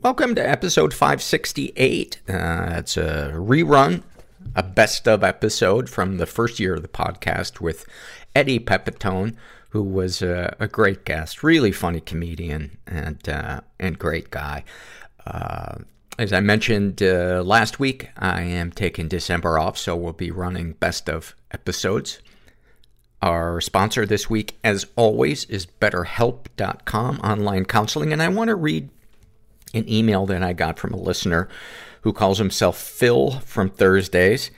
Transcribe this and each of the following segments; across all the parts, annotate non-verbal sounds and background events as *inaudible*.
Welcome to episode 568. Uh, it's a rerun, a best of episode from the first year of the podcast with Eddie Pepitone, who was a, a great guest, really funny comedian and uh, and great guy. Uh, as I mentioned uh, last week, I am taking December off, so we'll be running best of episodes. Our sponsor this week, as always, is BetterHelp.com online counseling, and I want to read an email that I got from a listener who calls himself Phil from Thursdays.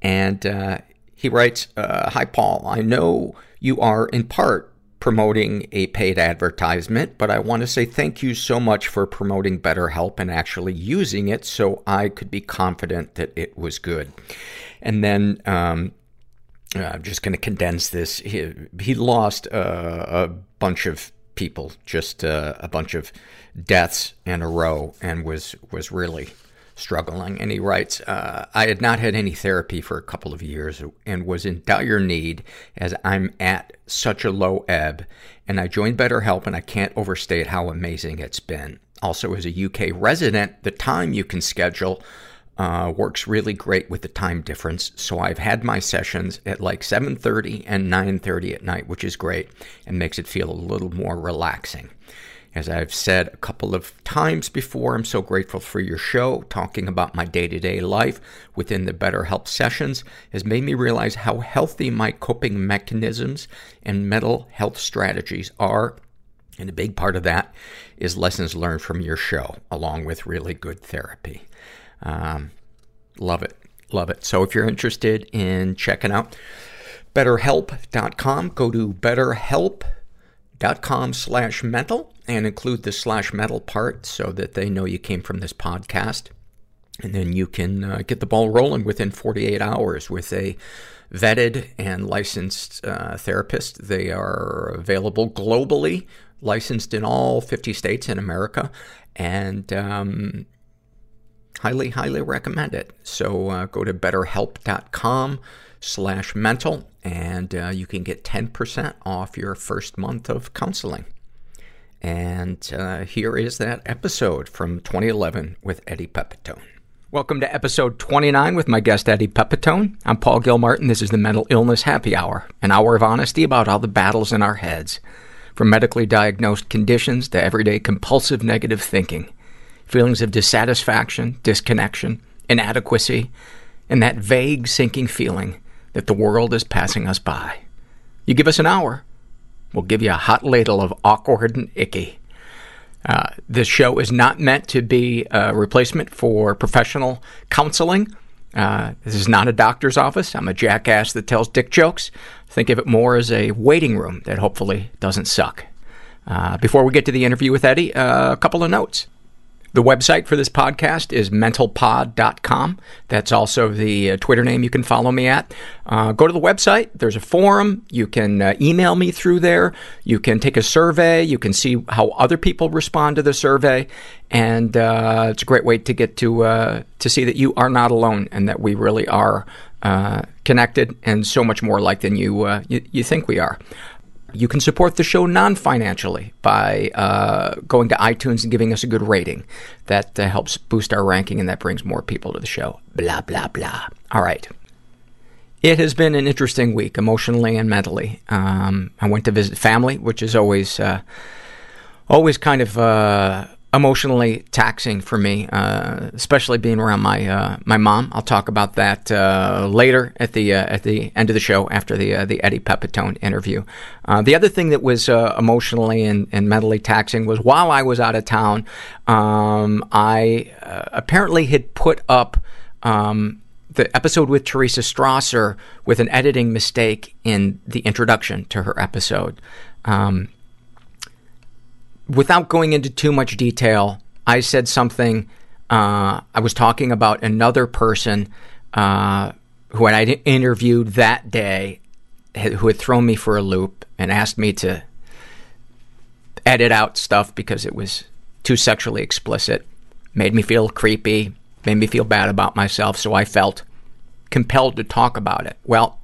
And uh, he writes uh, Hi, Paul. I know you are in part promoting a paid advertisement, but I want to say thank you so much for promoting BetterHelp and actually using it so I could be confident that it was good. And then um, uh, I'm just going to condense this. He, he lost uh, a bunch of people, just uh, a bunch of deaths in a row, and was was really struggling. And he writes, uh, I had not had any therapy for a couple of years and was in dire need as I'm at such a low ebb. And I joined BetterHelp, and I can't overstate how amazing it's been. Also, as a UK resident, the time you can schedule uh, works really great with the time difference. So I've had my sessions at like 7.30 and 9.30 at night, which is great and makes it feel a little more relaxing. As I've said a couple of times before, I'm so grateful for your show. Talking about my day to day life within the BetterHelp sessions has made me realize how healthy my coping mechanisms and mental health strategies are. And a big part of that is lessons learned from your show, along with really good therapy. Um, love it. Love it. So if you're interested in checking out betterhelp.com, go to betterhelp.com slash mental and include the slash metal part so that they know you came from this podcast. And then you can uh, get the ball rolling within 48 hours with a vetted and licensed uh, therapist. They are available globally, licensed in all 50 states in America, and um, highly, highly recommend it. So uh, go to betterhelp.com slash mental, and uh, you can get 10% off your first month of counseling. And uh, here is that episode from 2011 with Eddie Pepitone. Welcome to episode 29 with my guest Eddie Pepitone. I'm Paul Gilmartin. This is the Mental Illness Happy Hour, an hour of honesty about all the battles in our heads, from medically diagnosed conditions to everyday compulsive negative thinking, feelings of dissatisfaction, disconnection, inadequacy, and that vague sinking feeling that the world is passing us by. You give us an hour, we'll give you a hot ladle of awkward and icky. Uh, this show is not meant to be a replacement for professional counseling. Uh, this is not a doctor's office. I'm a jackass that tells dick jokes. Think of it more as a waiting room that hopefully doesn't suck. Uh, before we get to the interview with Eddie, uh, a couple of notes. The website for this podcast is mentalpod.com. That's also the uh, Twitter name you can follow me at. Uh, go to the website. There's a forum. You can uh, email me through there. You can take a survey. You can see how other people respond to the survey. And uh, it's a great way to get to, uh, to see that you are not alone and that we really are uh, connected and so much more like than you, you, you think we are. You can support the show non financially by uh, going to iTunes and giving us a good rating. That uh, helps boost our ranking and that brings more people to the show. Blah, blah, blah. All right. It has been an interesting week, emotionally and mentally. Um, I went to visit family, which is always, uh, always kind of uh, emotionally taxing for me, uh, especially being around my uh, my mom. I'll talk about that uh, later at the uh, at the end of the show after the uh, the Eddie Pepitone interview. Uh, the other thing that was emotionally and, and mentally taxing was while I was out of town, um, I apparently had put up. Um, the episode with Teresa Strasser with an editing mistake in the introduction to her episode. Um, without going into too much detail, I said something. Uh, I was talking about another person uh, who I interviewed that day, who had thrown me for a loop and asked me to edit out stuff because it was too sexually explicit. Made me feel creepy, made me feel bad about myself, so I felt compelled to talk about it. Well,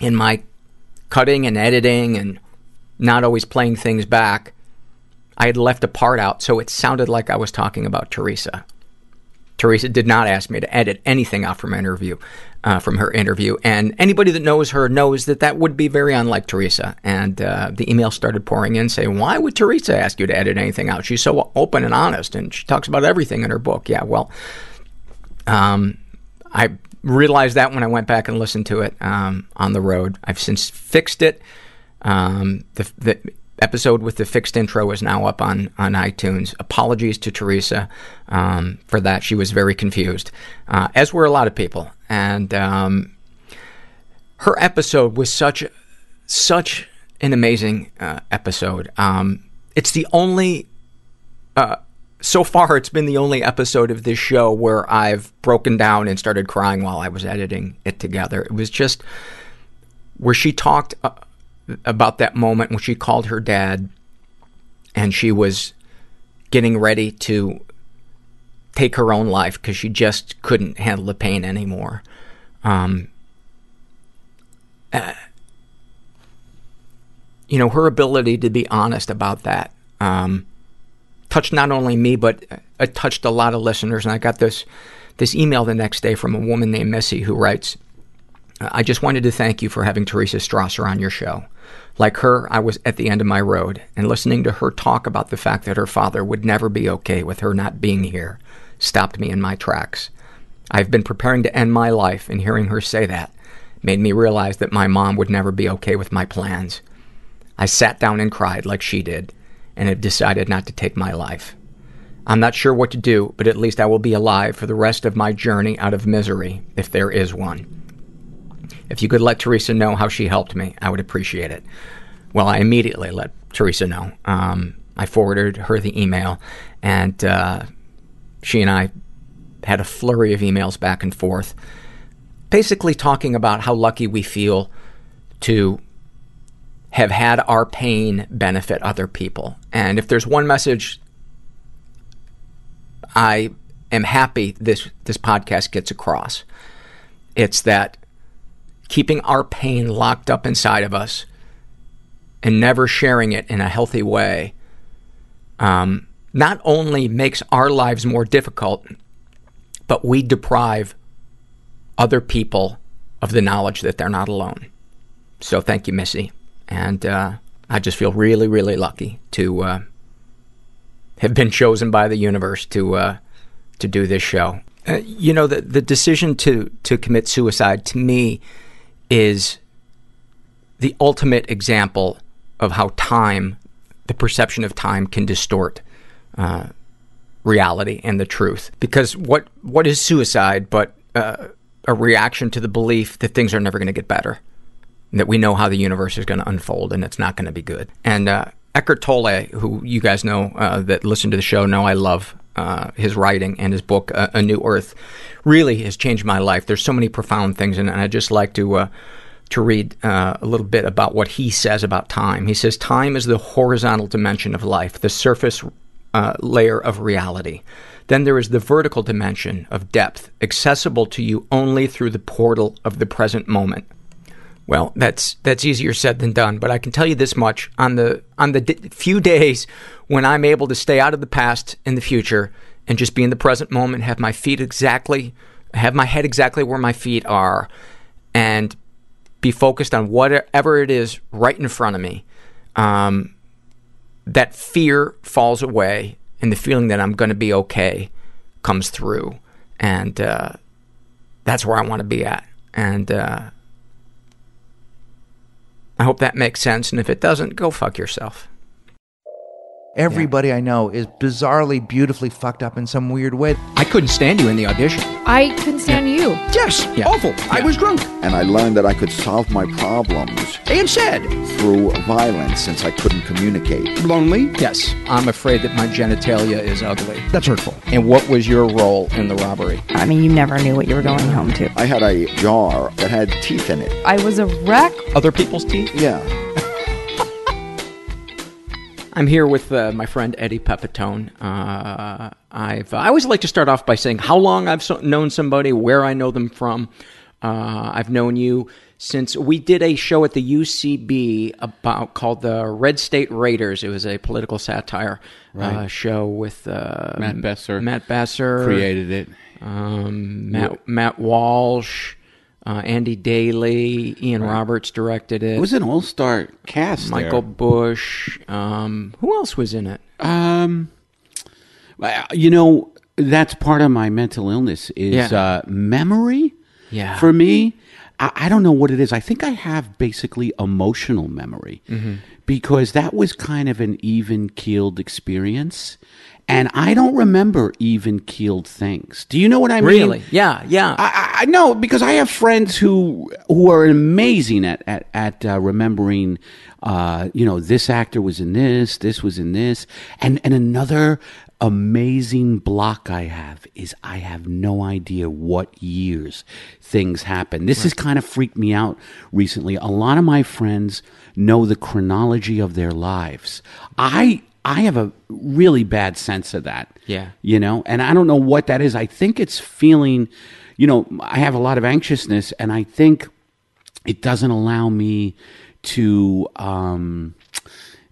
in my cutting and editing and not always playing things back, I had left a part out, so it sounded like I was talking about Teresa. Teresa did not ask me to edit anything out from interview, uh, from her interview, and anybody that knows her knows that that would be very unlike Teresa. And uh, the email started pouring in saying, "Why would Teresa ask you to edit anything out? She's so open and honest, and she talks about everything in her book." Yeah, well, um, I realized that when I went back and listened to it um, on the road. I've since fixed it. Um, the, the episode with the fixed intro is now up on, on iTunes. Apologies to Teresa um, for that. She was very confused, uh, as were a lot of people. And um, her episode was such such an amazing uh, episode. Um, it's the only. Uh, so far, it's been the only episode of this show where I've broken down and started crying while I was editing it together. It was just where she talked uh, about that moment when she called her dad and she was getting ready to take her own life because she just couldn't handle the pain anymore. Um, uh, you know, her ability to be honest about that um, touched not only me, but it touched a lot of listeners. And I got this this email the next day from a woman named Missy who writes, I just wanted to thank you for having Teresa Strasser on your show. Like her, I was at the end of my road, and listening to her talk about the fact that her father would never be okay with her not being here stopped me in my tracks. I've been preparing to end my life, and hearing her say that made me realize that my mom would never be okay with my plans. I sat down and cried like she did, and have decided not to take my life. I'm not sure what to do, but at least I will be alive for the rest of my journey out of misery, if there is one. If you could let Teresa know how she helped me, I would appreciate it. Well, I immediately let Teresa know. Um, I forwarded her the email, and uh, she and I had a flurry of emails back and forth, basically talking about how lucky we feel to have had our pain benefit other people. And if there's one message I am happy this this podcast gets across, it's that keeping our pain locked up inside of us and never sharing it in a healthy way um, not only makes our lives more difficult, but we deprive other people of the knowledge that they're not alone. So thank you, Missy. And uh, I just feel really, really lucky to uh, have been chosen by the universe to uh, to do this show. Uh, you know, the the decision to to commit suicide to me is the ultimate example of how time, the perception of time, can distort uh, reality and the truth. Because what what is suicide but uh, a reaction to the belief that things are never going to get better, that we know how the universe is going to unfold and it's not going to be good. And uh, Eckhart Tolle, who you guys know uh, that listen to the show know I love uh, his writing and his book, uh, A New Earth, really has changed my life. There's so many profound things and I'd just like to uh, to read uh, a little bit about what he says about time. He says, Time is the horizontal dimension of life, the surface uh, layer of reality. Then there is the vertical dimension of depth, accessible to you only through the portal of the present moment. Well, that's that's easier said than done, but I can tell you this much: on the on the d- few days when I'm able to stay out of the past and the future and just be in the present moment, have my feet exactly, have my head exactly where my feet are, and be focused on whatever it is right in front of me, um, that fear falls away and the feeling that I'm going to be okay comes through. And uh, that's where I want to be at. And uh, I hope that makes sense. And if it doesn't, go fuck yourself. Everybody I know is bizarrely, beautifully fucked up in some weird way. I couldn't stand you in the audition. I couldn't stand you. Yes, Yeah. awful. I was drunk and I learned that I could solve my problems and sad. through violence since I couldn't communicate. Lonely. Yes, I'm afraid that my genitalia is ugly. That's hurtful. And what was your role in the robbery? I mean, you never knew what you were going home to. I had a jar that had teeth in it. I was a wreck. Other people's teeth? Yeah. I'm here with uh, my friend Eddie Pepitone. Uh, I've I always like to start off by saying how long I've so- known somebody, where I know them from. Uh, I've known you since we did a show at the UCB about called the Red State Raiders. It was a political satire uh, Right. show with uh, Matt Besser. Matt Besser created it. um, Matt Matt Walsh, uh, Andy Daly, Ian Roberts directed it. It was an all-star cast. Michael there. Bush. Um, who else was in it? Um, you know, that's part of my mental illness is Yeah. uh, memory. Yeah. For me, I, I don't know what it is. I think I have basically emotional memory Mm-hmm. because that was kind of an even keeled experience. And I don't remember even keeled things. Do you know what I mean? Really? Yeah, yeah. I, I- I know because I have friends who who are amazing at at, at uh, remembering. Uh, you know, this actor was in this, this was in this, and and another amazing block I have is I have no idea what years things happen. This has kind of freaked me out recently. A lot of my friends know the chronology of their lives. I I have a really bad sense of that Yeah. you know and i don't know what that is i think it's feeling you know i have a lot of anxiousness and i think it doesn't allow me to um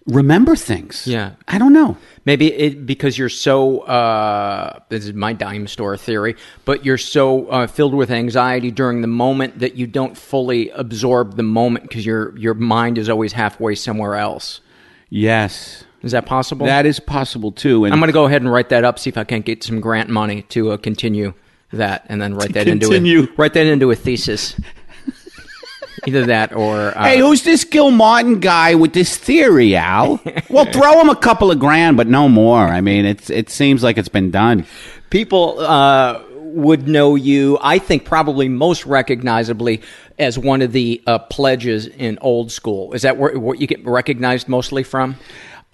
remember things Yeah. i don't know Maybe it because you're so. Uh, this is my dime store theory, but you're so uh, filled with anxiety during the moment that you don't fully absorb the moment because your your mind is always halfway somewhere else. yes Is that possible? that is possible too and I'm going to go ahead and write that up. See if I can't get some grant money to uh, continue that, and then write that into continue. a, write that into a thesis. *laughs* Either that or uh, Hey, who's this Gilmartin guy with this theory, Al? well, *laughs* throw him a couple of grand, but no more. I mean, it's it seems like it's been done. people uh, would know you, I think, probably most recognizably as one of the uh, pledges in old school. Is that where, what you get recognized mostly from?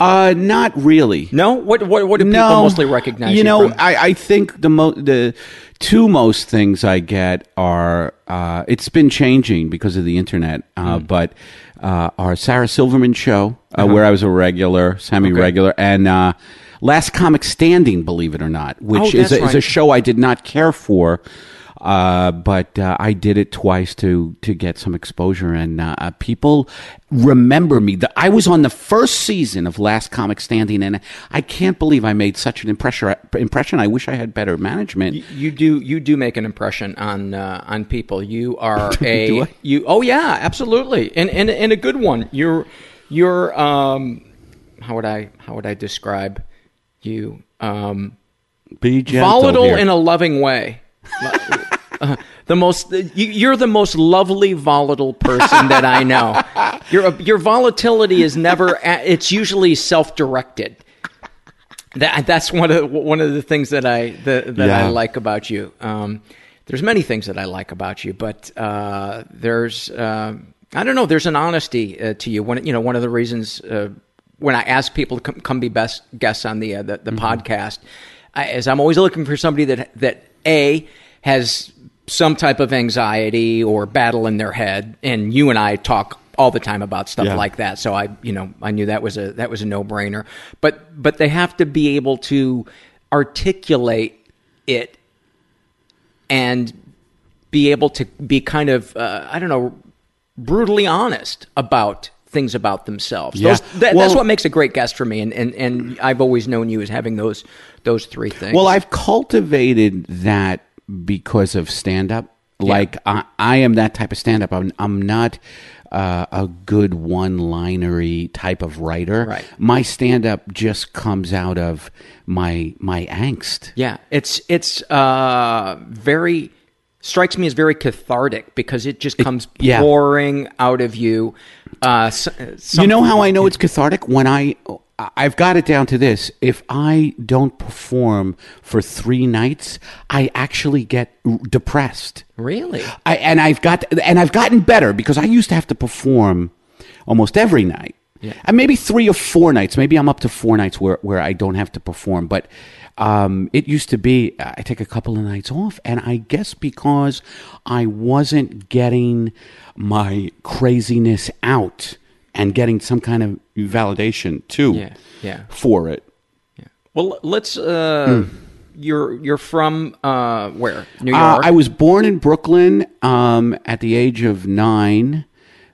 Uh, not really. No, what what, what do people no, mostly recognize you, You know, from? I, I think the mo- the two most things I get are uh, it's been changing because of the internet, uh, Hmm. but uh, our Sarah Silverman show uh, where I was a regular, semi regular, and uh, Last Comic Standing, believe it or not, which Oh, is a, is a show I did not care for. Uh, but uh, I did it twice to to get some exposure, and uh, uh, people remember me. The, I was on the first season of Last Comic Standing, and I can't believe I made such an impression. Impression. I wish I had better management. You- you do you do make an impression on uh, on people. You are *laughs* a you. Oh yeah, absolutely, and and and a good one. You're you're um, how would I how would I describe you? Um, Be gentle volatile here. in a loving way. *laughs* Uh, *laughs* the most you, you're the most lovely volatile person that I know. *laughs* Your your volatility is never. It's usually self directed. That that's one of one of the things that I that, that I like about you. Um, there's many things that I like about you, but uh, there's um I don't know. There's an honesty uh, to you. When you know one of the reasons uh, when I ask people to come, come be best guests on the uh, the, the podcast, I, as I'm always looking for somebody that that a has some type of anxiety or battle in their head, and you and I talk all the time about stuff Yeah. like that. So I, you know, I knew that was a that was a no brainer. But but they have to be able to articulate it and be able to be kind of uh, I don't know brutally honest about things about themselves. Yeah. Those, that, that's what makes a great guest for me, and, and and I've always known you as having those those three things. Well, I've cultivated that because of stand up. Like I, I am that type of stand up. I'm, I'm not uh, a good one linery type of writer. Right. My stand up just comes out of my my angst. Yeah, it's it's uh, very strikes me as very cathartic because it just comes yeah. pouring out of you. Uh, s- some- you know how I know it's cathartic when I I've got it down to this. If I don't perform for 3 nights, I actually get depressed. really? I, and I've got and I've gotten better because I used to have to perform almost every night. Yeah. And maybe three or four nights. Maybe I'm up to four nights where, where I don't have to perform. But um, it used to be I take a couple of nights off, and I guess because I wasn't getting my craziness out and getting some kind of validation too Yeah, yeah. for it. Well, let's. Uh, You're you're from uh, where? New York. Uh, I was born in Brooklyn. Um, at the age of nine,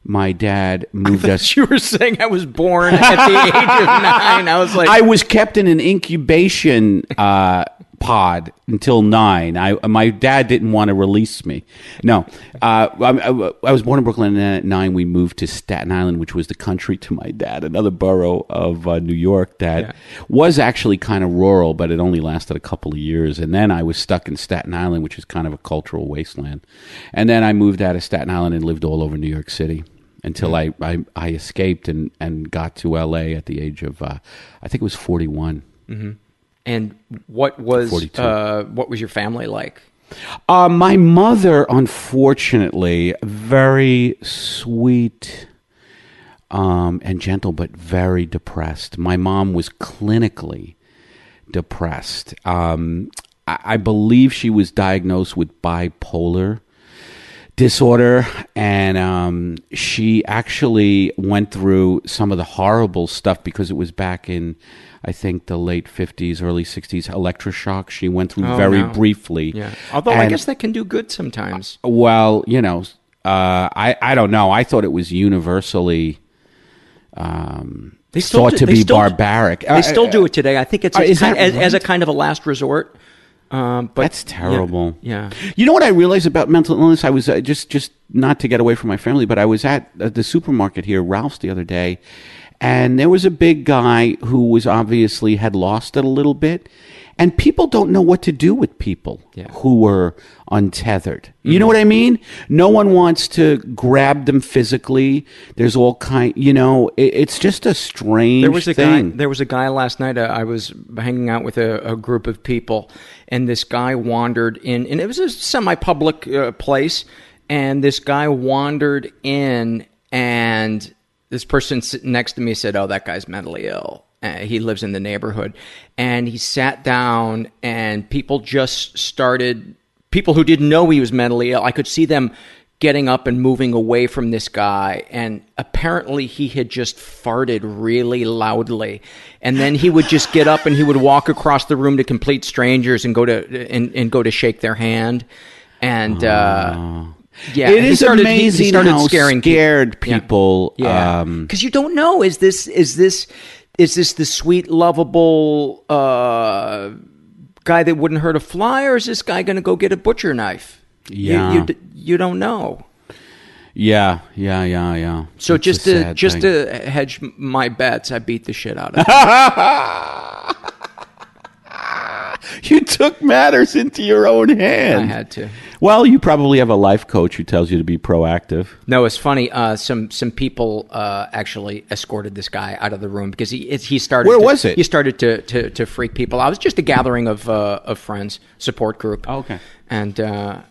my dad *laughs* moved us. you were saying I was born at the age of *laughs* nine. I was like, I was kept in an incubation uh, pod until nine. I my dad didn't want to release me. No, uh, I, I, I was born in Brooklyn, and then at nine we moved to Staten Island, which was the country to my dad, another borough of uh, New York that Yeah. was actually kind of rural, but it only lasted a couple of years. And then I was stuck in Staten Island, which is kind of a cultural wasteland. And then I moved out of Staten Island and lived all over New York City until I, I, I escaped and, and got to LA at the age of, uh, I think it was 41. And what was 42. uh, what was your family like? Uh, my mother, unfortunately, very sweet um, and gentle, but very depressed. My mom was clinically depressed. Um, I, I believe she was diagnosed with bipolar disorder, and um, she actually went through some of the horrible stuff because it was back in, I think, the late fifties, early sixties. Electroshock. She went through Oh, very no. briefly. Yeah. Although I guess that can do good sometimes. well, you know, uh, I I don't know. I thought it was universally um, They still thought do- to they be still- barbaric. They still do it today. I think it's Uh, a kind, as, as a kind of a last resort. Um, but That's terrible. Yeah. You know what I realized about mental illness? I was uh, just just not to get away from my family, but I was at uh, the supermarket here, Ralph's, the other day, and there was a big guy who was obviously had lost it a little bit, and people don't know what to do with people Yeah. who were untethered. You know what I mean? No one wants to grab them physically. There's all kind. You know, it, it's just a strange There was a thing. guy. There was a guy last night. Uh, I was hanging out with a, a group of people, and this guy wandered in, and it was a semi-public uh, place. And this guy wandered in, and this person sitting next to me said, "Oh, that guy's mentally ill." Uh, he lives in the neighborhood, and he sat down, and people just started. People who didn't know he was mentally ill, I could see them getting up and moving away from this guy and apparently he had just farted really loudly and then he would just get up and he would walk across the room to complete strangers and go to and, and go to shake their hand and uh yeah it is he is started- he- he amazing started how scaring scared Yeah. people. yeah Um, because you don't know is this is this is this the sweet lovable uh guy that wouldn't hurt a fly or is this guy going to go get a butcher knife You- Yeah. you, d- you don't know yeah, yeah, yeah, yeah. So It's just to just thing. to hedge my bets, I beat the shit out of him. *laughs* you took matters into your own hand. I had to. Well, you probably have a life coach who tells you to be proactive. No, it's funny. Uh, some some people uh, actually escorted this guy out of the room because he he started. Where to- was it? He started to, to, to freak people out. It was just a gathering of uh, of friends, support group. Oh, okay. And uh,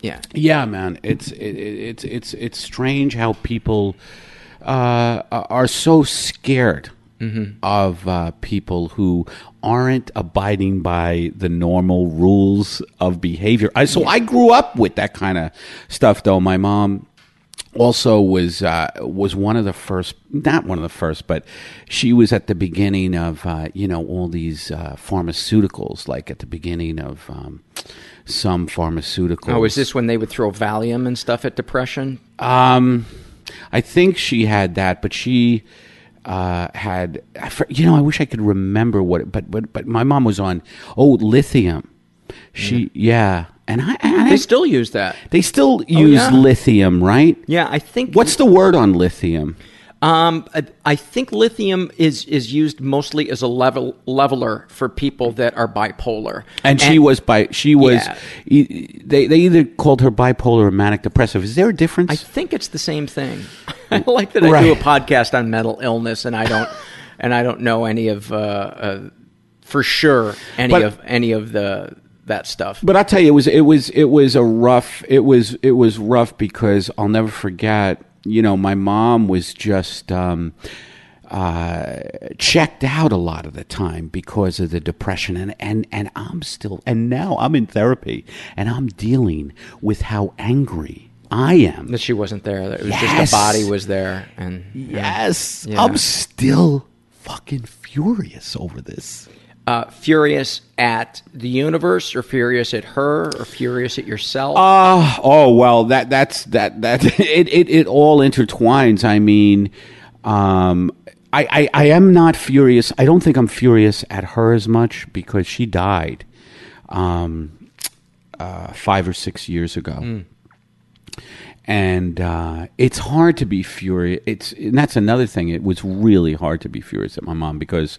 yeah, Yeah, man, it's it, it, it's it's it's strange how people uh, are so scared of uh, people who aren't abiding by the normal rules of behavior. I, so I grew up with that kind of stuff, though. My mom also was uh, was one of the first, not one of the first, but she was at the beginning of uh, you know all these uh, pharmaceuticals, like at the beginning of um, some pharmaceuticals. Oh, is this when they would throw Valium and stuff at depression? Um, I think she had that, but she uh, had. You know, I wish I could remember what. It, but but but my mom was on. Oh, lithium. She yeah, and I. And They I still use that. they still use yeah. lithium, right? Yeah, I think. What's the word on lithium? Um, I, I think lithium is is used mostly as a level leveler for people that are bipolar. And, she was by she was Yeah. e- they they either called her bipolar or manic depressive. Is there a difference? I think it's the same thing. *laughs* I like that I do a *laughs* podcast on mental illness, and I don't and I don't know any of uh, uh, for sure any But- of any of the that stuff. But I tell you, it was it was it was a rough. It was it was rough because I'll never forget. You know, my mom was just um, uh, checked out a lot of the time because of the depression, and and and I'm still and now I'm in therapy, and I'm dealing with how angry I am. that she wasn't there. It was just Yes. the body was there, and Yes, Yeah. I'm still fucking furious over this. Uh, furious at the universe, or furious at her, or furious at yourself. Uh, oh well, that that's that that *laughs* it it, it all intertwines. I mean, um, I, I I am not furious. I don't think I'm furious at her as much because she died, um, uh, five or six years ago. And uh, it's hard to be furious. It's and that's another thing. It was really hard to be furious at my mom because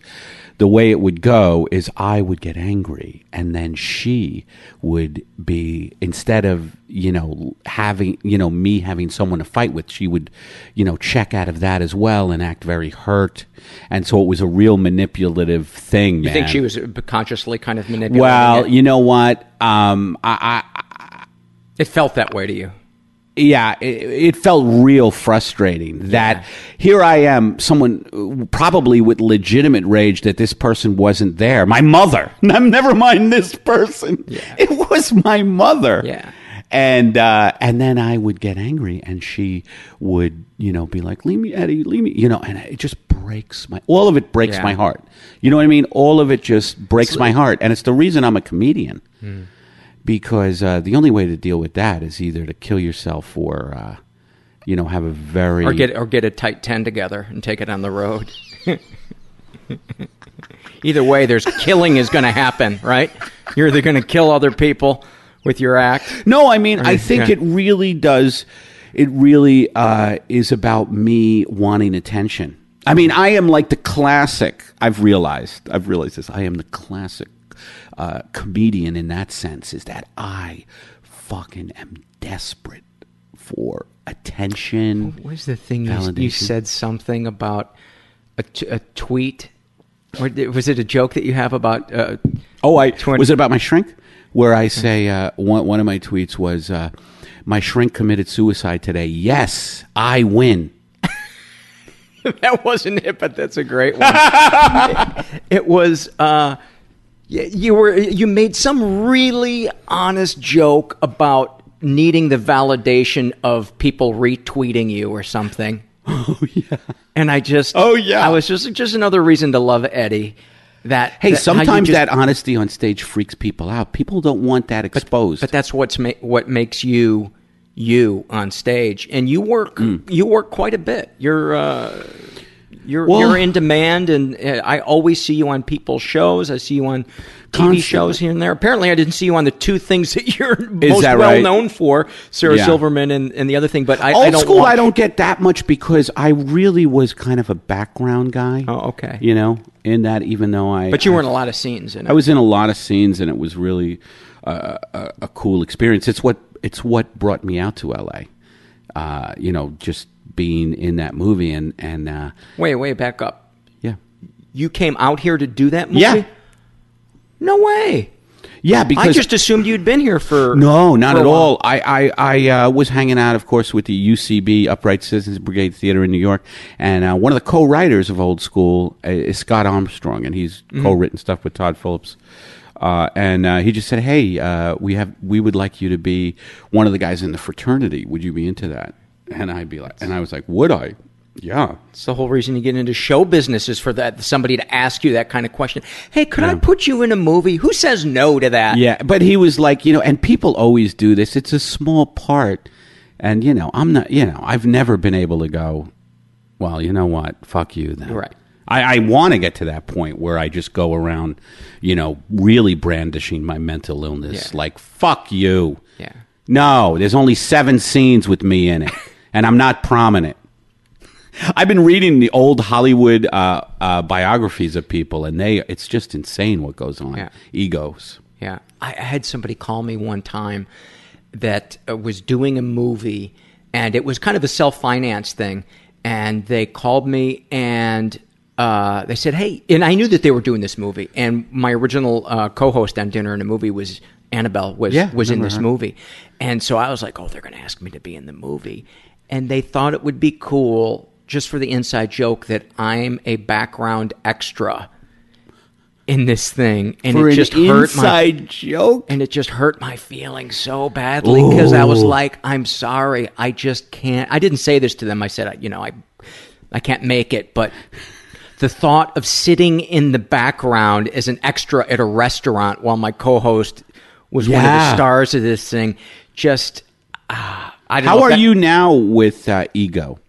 the way it would go is I would get angry, and then she would be instead of you know having you know me having someone to fight with, she would you know check out of that as well and act very hurt, and so it was a real manipulative thing. you think she was consciously kind of manipulating? Well, it? you know what? Um, I, I it felt that way to you. Yeah, it, it felt real frustrating that here I am, someone probably with legitimate rage that this person wasn't there. My mother. *laughs* Never mind this person. It was my mother. Yeah. And uh, and then I would get angry, and she would, you know, be like, "Leave me, Eddie, leave me," you know, and it just breaks my. All of it breaks Yeah. my heart. You know what I mean? All of it just breaks my heart, and it's the reason I'm a comedian Hmm. Because uh, the only way to deal with that is either to kill yourself or, uh, you know, have a very or get or get a tight ten together and take it on the road. *laughs* Either way, there's killing is going to happen, right? You're either going to kill other people with your act. No, I mean, I think yeah. it really does. It really uh, is about me wanting attention. I mean, I am like the classic. I've realized. I've realized this. I am the classic uh, comedian in that sense. Is that I fucking am desperate for attention. What was the thing you, you said something about a, t- a tweet? Or was it a joke that you have about? Uh, Oh, I Twen- was it about my shrink? Where I say uh, one one of my tweets was, uh, "My shrink committed suicide today. Yes, I win." *laughs* that wasn't it, but that's a great one. *laughs* it, it was. You were you made some really honest joke about needing the validation of people retweeting you or something. *laughs* Oh yeah. And I just Oh, yeah. I was just just another reason to love Eddie. That Hey, that- sometimes just- that honesty on stage freaks people out. People don't want that exposed. But that's what's ma- what makes you you on stage, and you work you work quite a bit. You're uh, you're Well- you're in demand, and uh, I always see you on people's shows. I see you on TV Constantly. shows here and there. Apparently, I didn't see you on the two things that you're most that well right? known for, Sarah Yeah. Silverman and, and the other thing. But I, Old I don't school, watch- I don't get that much because I really was kind of a background guy. Oh, okay. You know, in that, even though I, But you I, were in a lot of scenes. In it. I was in a lot of scenes, and it was really uh, a, a cool experience. It's what it's what brought me out to LA. Uh, you know, just being in that movie, and and uh, Wait, wait, back up. yeah, You came out here to do that movie? Yeah. No way. Yeah, because I just assumed you'd been here for No, not for at all. I I, I uh, was hanging out, of course, with the UCB Upright Citizens Brigade Theater in New York, and uh, one of the co-writers of Old School uh, is Scott Armstrong, and he's Mm-hmm. co-written stuff with Todd Phillips. Uh, and uh, he just said, "Hey, uh, we have we would like you to be one of the guys in the fraternity. Would you be into that?" And I'd be like, and I was like, "Would I? Yeah." It's the whole reason you get into show business is for that somebody to ask you that kind of question. Hey, could I put you in a movie? Who says no to that? Yeah, but he was like, you know, and people always do this. It's a small part, and you know, I'm not, you know, I've never been able to go. Well, you know what? Fuck you. Then. Right. I, I want to get to that point where I just go around, you know, really brandishing my mental illness, Yeah. like fuck you. Yeah. No, there's only seven scenes with me in it, *laughs* and I'm not prominent. I've been reading the old Hollywood uh, uh, biographies of people, and they it's just insane what goes on. Yeah. Egos. Yeah, I, I had somebody call me one time that uh, was doing a movie, and it was kind of a self-finance thing. And they called me and uh, they said, "Hey," and I knew that they were doing this movie. And my original uh, co-host on Dinner and a Movie was Annabelle was Yeah, was in this her. movie, and so I was like, "Oh, they're going to ask me to be in the movie," and they thought it would be cool just for the inside joke that I'm a background extra in this thing, and For it just hurt my joke. and it just hurt my feelings so badly because I was like, "I'm sorry, I just can't." I didn't say this to them. I said, "You know, I, I can't make it." But the thought of sitting in the background as an extra at a restaurant while my co-host was one of the stars of this thing, just ah, I How are that- you now with uh, ego?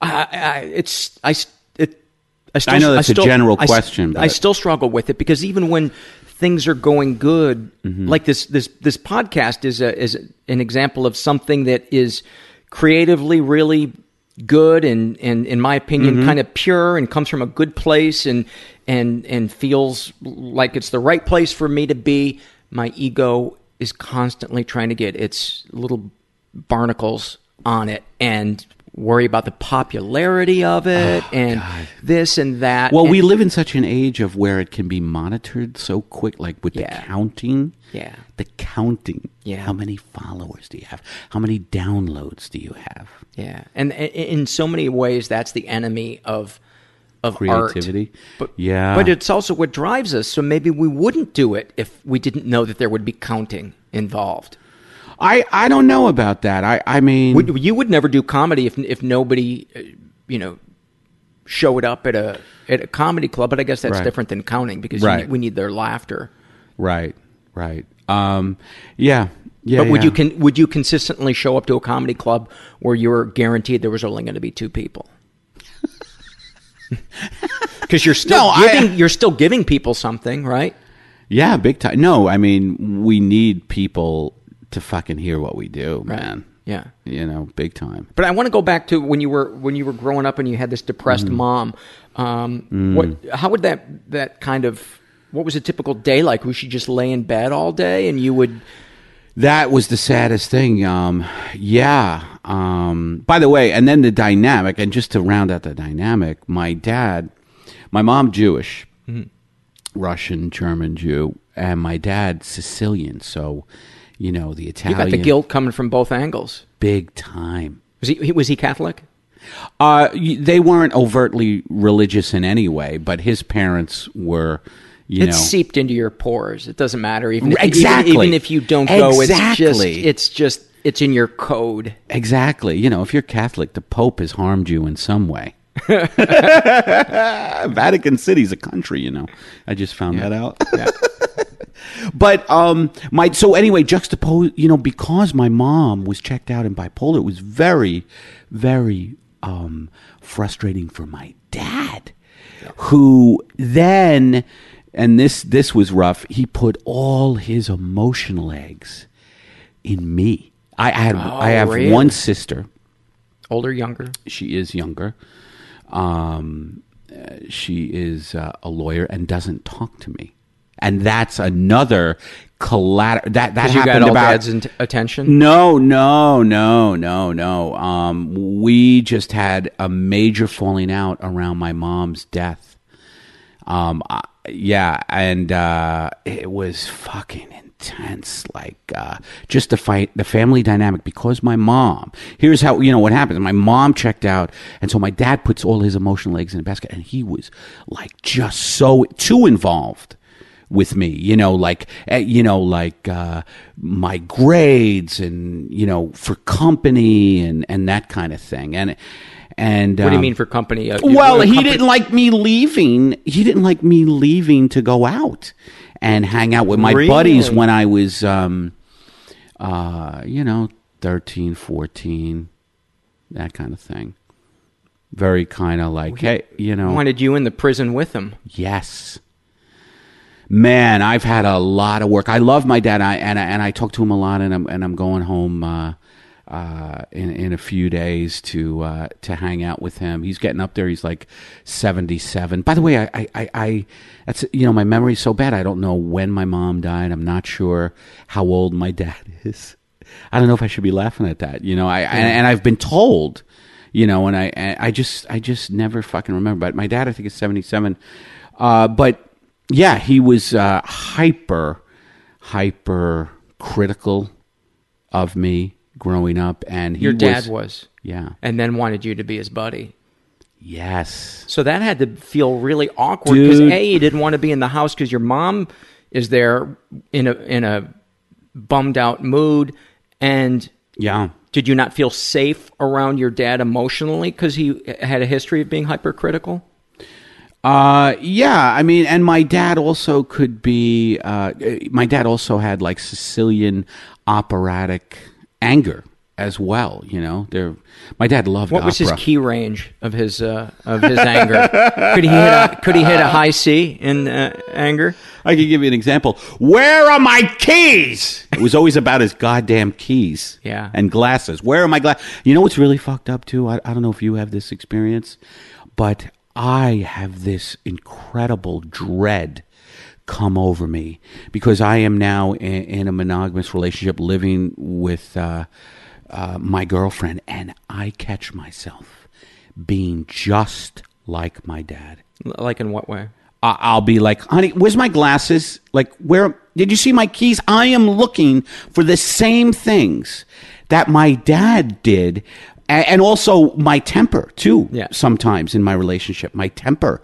I, I, it's I it. I, still, I know that's a still- general I s- question, I but- still struggle with it because even when things are going good, Mm-hmm. like this this this podcast is a is an example of something that is creatively really good and and in my opinion Mm-hmm. kind of pure and comes from a good place and and and feels like it's the right place for me to be. My ego is constantly trying to get its little barnacles on it and worry about the popularity of it oh, and this and that. Oh, Well, And- we live in such an age of where it can be monitored so quick, like with Yeah. the counting. Yeah. The counting. Yeah. How many followers do you have? How many downloads do you have? Yeah, and i- in so many ways, that's the enemy of of Creativity. Art. But Yeah. but it's also what drives us. So maybe we wouldn't do it if we didn't know that there would be counting involved. I, I don't know about that. I, I mean, Would, you would never do comedy if if nobody, uh, you know, showed up at a at a comedy club. But I guess that's Right. different than counting because Right. need, we need their laughter. right, right. Um, yeah, yeah. but would yeah. you con- would you consistently show up to a comedy club where you were guaranteed there was only going to be two people? *laughs* Because you're still No, I- giving you're still giving people something, right? Yeah, big time. No, I mean, we need people to fucking hear what we do, man. Yeah. You know, big time. But I want to go back to when you were when you were growing up and you had this depressed Mm-hmm. mom. Um, Mm. What? How would that that kind of what was a typical day like? Was she just lay in bed all day and you would? That was the saddest thing. Um, yeah. Um, by the way, and then the dynamic, and just to round out the dynamic, my dad, my mom Jewish, Russian, German Jew, and my dad Sicilian. So, you know, the You Italian. got the guilt coming from both angles. Big time. Was he was he Catholic? Uh, they weren't overtly religious in any way, but his parents were, you it's know. seeped into your pores. It doesn't matter even if, Exactly. even, even if you don't go. Exactly. It's just it's just it's in your code. Exactly. You know, if you're Catholic, the Pope has harmed you in some way. *laughs* Vatican City's a country, you know. I just found that out. *laughs* but um my so anyway, juxtapose, you know, because my mom was checked out in bipolar, it was very very um frustrating for my dad who then and this this was rough, he put all his emotional eggs in me. I, I had I have really? one sister. Older, younger. She is younger. Um, uh, she is uh, a lawyer and doesn't talk to me, and that's another collateral. That that happened about dad's in- attention. no, no, no, no, no. Um, we just had a major falling out around my mom's death. Um, I, yeah, and uh, it was fucking intense. Like uh, just the fight, the family dynamic. Because my mom, here's how you know what happens. My mom checked out, and so my dad puts all his emotional eggs in a basket, and he was like just so too involved with me you know like eh, you know like uh, my grades and you know for company and and that kind of thing and and What do you um, mean for company? Uh, well, he company- didn't like me leaving. He didn't like me leaving to go out and hang out with my buddies when I was, um, uh, you know, 13, 14, that kind of thing. Very kind of like, hey, you know. wanted you in the prison with him. Yes. Man, I've had a lot of work. I love my dad, I, and I, and I talk to him a lot, and I'm and I'm going home uh, uh, in in a few days to uh, to hang out with him. He's getting up there. He's like seventy seven. By the way, I, I, I, I that's you know my memory's so bad. I don't know when my mom died. I'm not sure how old my dad *laughs* is. I don't know if I should be laughing at that. You know, I and, and I've been told you know, and I, I just, I just never fucking remember. But my dad, I think, is seventy-seven. Uh, but yeah, he was uh, hyper, hyper critical of me growing up, and he Your dad was, yeah, and then wanted you to be his buddy. yes, So that had to feel really awkward because a you didn't want to be in the house because your mom is there in a in a bummed out mood, and yeah. did you not feel safe around your dad emotionally because he had a history of being hypercritical? Uh, yeah, I mean, and my dad also could be. Uh, my dad also had like Sicilian operatic anger as well. You know, there. My dad loved What was his key range of his uh, of his anger? could he hit a could he hit a high C in uh, anger? I can give you an example. Where are my keys? It was always about his goddamn keys. Yeah. And glasses. Where are my glasses? You know what's really fucked up too? I, I don't know if you have this experience, but I have this incredible dread come over me because I am now in, in a monogamous relationship living with uh, uh, my girlfriend, and I catch myself being just like my dad. Like in what way? I- I'll be like, honey, where's my glasses? Like, where did you see my keys? I am looking for the same things that my dad did. A- And also my temper, too. Yeah. Sometimes in my relationship, my temper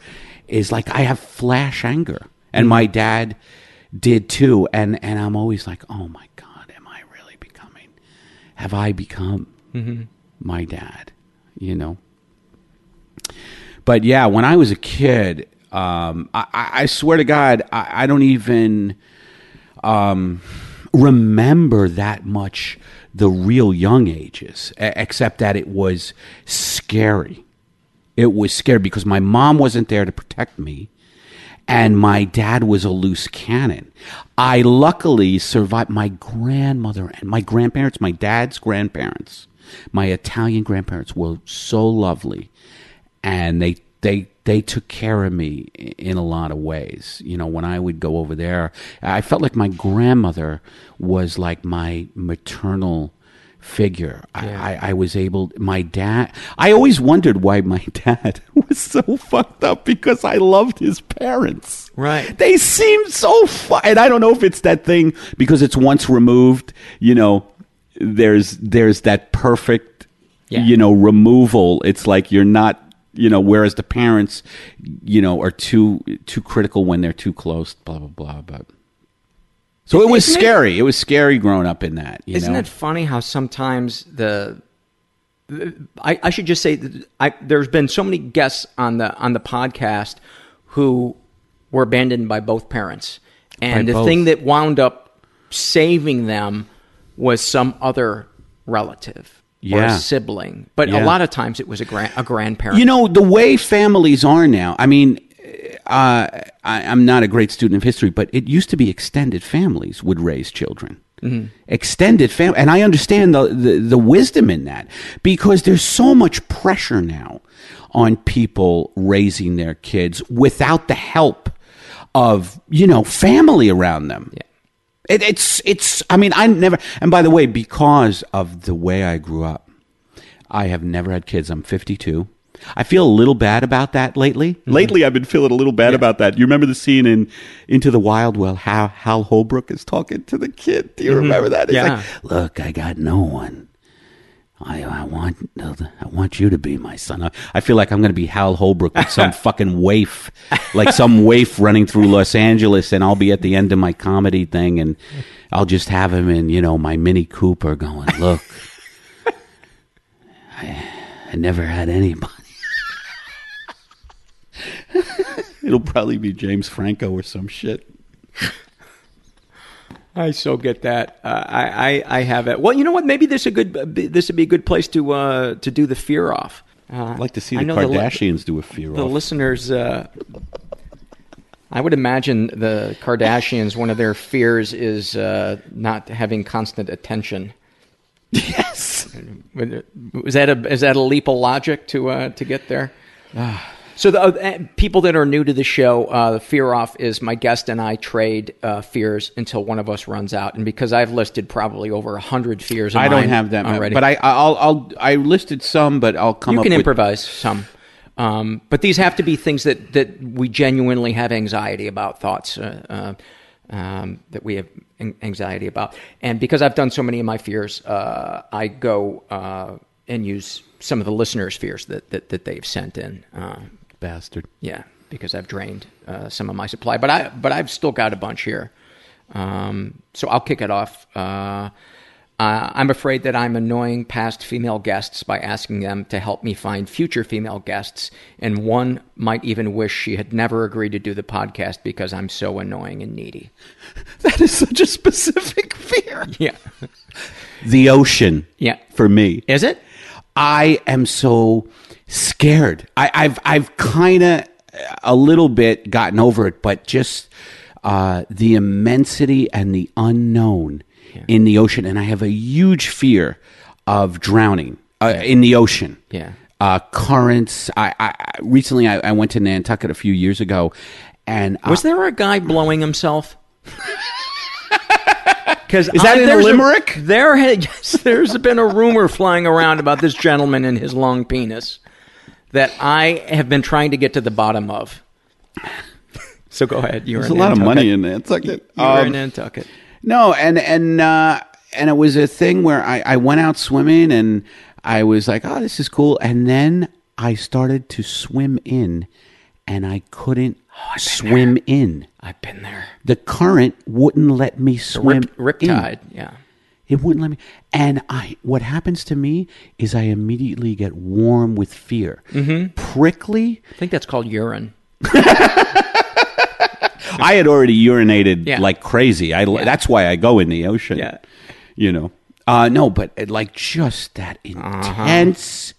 is like I have flash anger. And my dad did too. And, and I'm always like, oh my God, am I really becoming, have I become my dad? You know? But yeah, when I was a kid, um, I, I I swear to God, I, I don't even um, remember that much the real young ages, except that it was scary. It was scary because my mom wasn't there to protect me, and my dad was a loose cannon. I luckily survived my grandmother and my grandparents, my dad's grandparents, my Italian grandparents were so lovely and they they they took care of me in a lot of ways. You know, when I would go over there, I felt like my grandmother was like my maternal figure. I, I, I was able. My dad. I always wondered why my *laughs* dad was so fucked up because I loved his parents. Right. They seemed so fun, and I don't know if it's that thing because it's once removed. You know, there's there's that perfect Yeah. you know removal it's like you're not you know whereas the parents you know are too too critical when they're too close blah blah blah but so it was Isn't it- scary. It was scary growing up in that you Isn't know? it funny how sometimes the I, I should just say that I, there's been so many guests on the on the podcast who were abandoned by both parents, and By the both. thing that wound up saving them was some other relative or Yeah. a sibling. But a lot of times it was a grand a grandparent. You know, the way families are now, I mean, uh, I, I'm not a great student of history, but it used to be extended families would raise children. Extended family. And I understand the, the, the wisdom in that because there's so much pressure now on people raising their kids without the help of, you know, family around them. Yeah. It, it's it's. I mean, I never. And by the way, because of the way I grew up, I have never had kids. I'm 52. I feel a little bad about that lately. Mm-hmm. Lately, I've been feeling a little bad about that. You remember the scene in Into the Wild Well, how Hal Holbrook is talking to the kid? Do you remember that? Mm-hmm. Yeah. like, "Look, I got no one. I, I want I want you to be my son. I, I feel like I'm going to be Hal Holbrook with some *laughs* fucking waif, like some waif running through Los Angeles, and I'll be at the end of my comedy thing, and I'll just have him in, you know, my Mini Cooper, going, "Look, I, I never had anybody." *laughs* It'll probably be James Franco or some shit. I so get that. Uh, I, I I have it. Well, you know what? Maybe this a good this would be a good place to uh, to do the fear off. Uh, I'd like to see the know li- Kardashians do a fear the off. listeners. Uh, I would imagine the Kardashians. One of their fears is uh, not having constant attention. yes. Is that a is that a leap of logic to uh, to get there? So the uh, people that are new to the show, uh, fear off is my guest and I trade uh, fears until one of us runs out. And because I've listed probably over a hundred fears, I don't have that, already. but I I'll, I'll I listed some, but I'll come up. you can with improvise some. Um, but these have to be things that, that we genuinely have anxiety about, thoughts uh, uh, um, that we have anxiety about. And because I've done so many of my fears, uh, I go uh, and use some of the listeners' fears that, that, that they've sent in. Bastard. yeah, because I've drained uh, some of my supply, but I but I've still got a bunch here. Um, so I'll kick it off. Uh, uh, I'm afraid that I'm annoying past female guests by asking them to help me find future female guests, and one might even wish she had never agreed to do the podcast because I'm so annoying and needy. *laughs* That is such a specific fear. *laughs* Yeah, The ocean. yeah. For me, Is it? I am so scared. I, I've I've kind of a little bit gotten over it, but just uh, the immensity and the unknown in the ocean, and I have a huge fear of drowning uh, in the ocean. Yeah. Uh, currents. I, I I- recently I, I went to Nantucket a few years ago, and uh, Was there a guy blowing himself? *laughs* Because Is that in a limerick? there, had, *laughs* yes, there's been a rumor flying around about this gentleman and his long penis that I have been trying to get to the bottom of. So go ahead. You're there's a lot of money in Nantucket. You're Um, in Nantucket. No, and and uh, and it was a thing where I, I went out swimming and I was like, oh, this is cool, and then I started to swim in, and I couldn't swim in. I've been there. The current wouldn't let me swim. Rip, in. Riptide. Yeah. It wouldn't let me. And I, what happens to me is I immediately get warm with fear, mm-hmm. prickly. I think that's called urine. *laughs* I had already urinated Yeah. like crazy. I that's why I go in the ocean. Yeah. you know. Uh, no, but uh, like just that intense.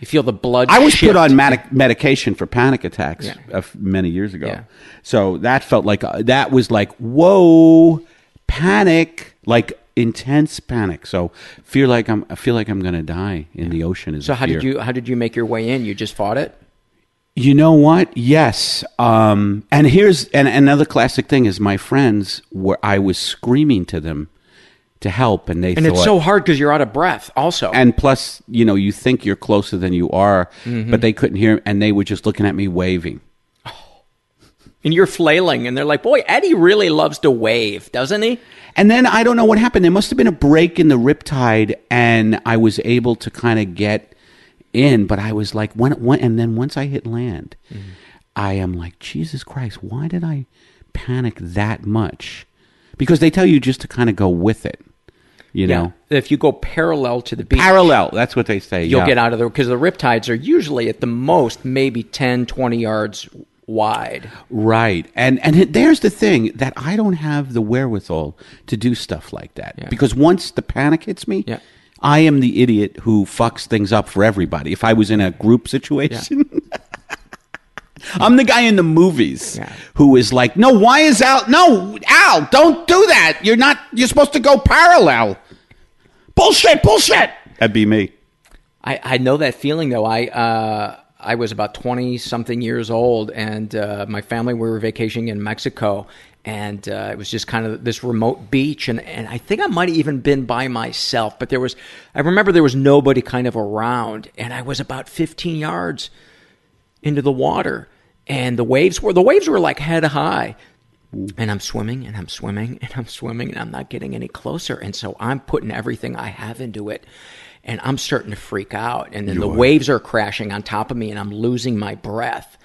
You feel the blood. I was shift. put on medic- medication for panic attacks Yeah. uh, many years ago. Yeah. So that felt like uh, that was like whoa, panic, like intense panic. So feel like I'm I feel like I'm gonna die in the ocean. Is So how did you how did you make your way in? You just fought it. You know what? Yes. Um, and here's and another classic thing is my friends were I was screaming to them to help, and they And thought, it's so hard because you're out of breath. Also, and plus, you know, you think you're closer than you are, Mm-hmm. but they couldn't hear, and they were just looking at me waving. And you're flailing, and they're like, "Boy, Eddie really loves to wave, doesn't he?" And then I don't know what happened. There must have been a break in the riptide, and I was able to kind of get in. But I was like, when, when, and then once I hit land, I am like, Jesus Christ, why did I panic that much? Because they tell you just to kind of go with it, you know. If you go parallel to the beach, Parallel, that's what they say. you'll yeah. get out of there because the riptides are usually at the most maybe 10, 20 yards wide. Right. And and there's the thing that I don't have the wherewithal to do stuff like that. Yeah. Because once the panic hits me, Yeah. I am the idiot who fucks things up for everybody. If I was in a group situation, *laughs* I'm the guy in the movies Yeah. who is like, "No, why is Al? No, Al, don't do that. You're not. You're supposed to go parallel. Bullshit, bullshit." That'd be me. I, I know that feeling though. I uh, I was about 20 something years old, and uh, my family we were vacationing in Mexico, and uh, it was just kind of this remote beach, and, and I think I might have even been by myself, but there was I remember there was nobody kind of around, and I was about 15 yards into the water, and the waves were the waves were like head high. And I'm swimming and I'm swimming and I'm swimming and I'm not getting any closer. And so I'm putting everything I have into it and I'm starting to freak out. And then the waves are crashing on top of me and I'm losing my breath.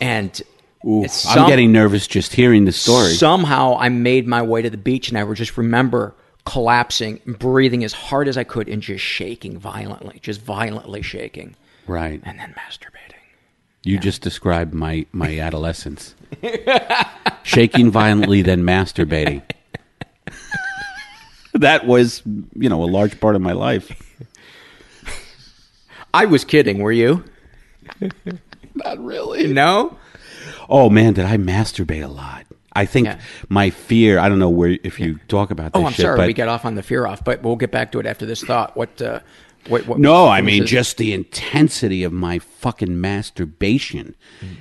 And it's I'm getting nervous just hearing the story. Somehow I made my way to the beach and I would just remember collapsing, breathing as hard as I could and just shaking violently, just violently shaking right. and then masturbating. You just described my my *laughs* adolescence. Shaking violently, then masturbating. *laughs* that was, you know, a large part of my life. I was kidding, were you? *laughs* Not really. No? Oh man, did I masturbate a lot? I think Yeah. my fear. I don't know where if you talk about this Oh, I'm shit, sorry but we got off on the fear off, but we'll get back to it after this thought. What uh what, what No, what I mean this? just the intensity of my fucking masturbation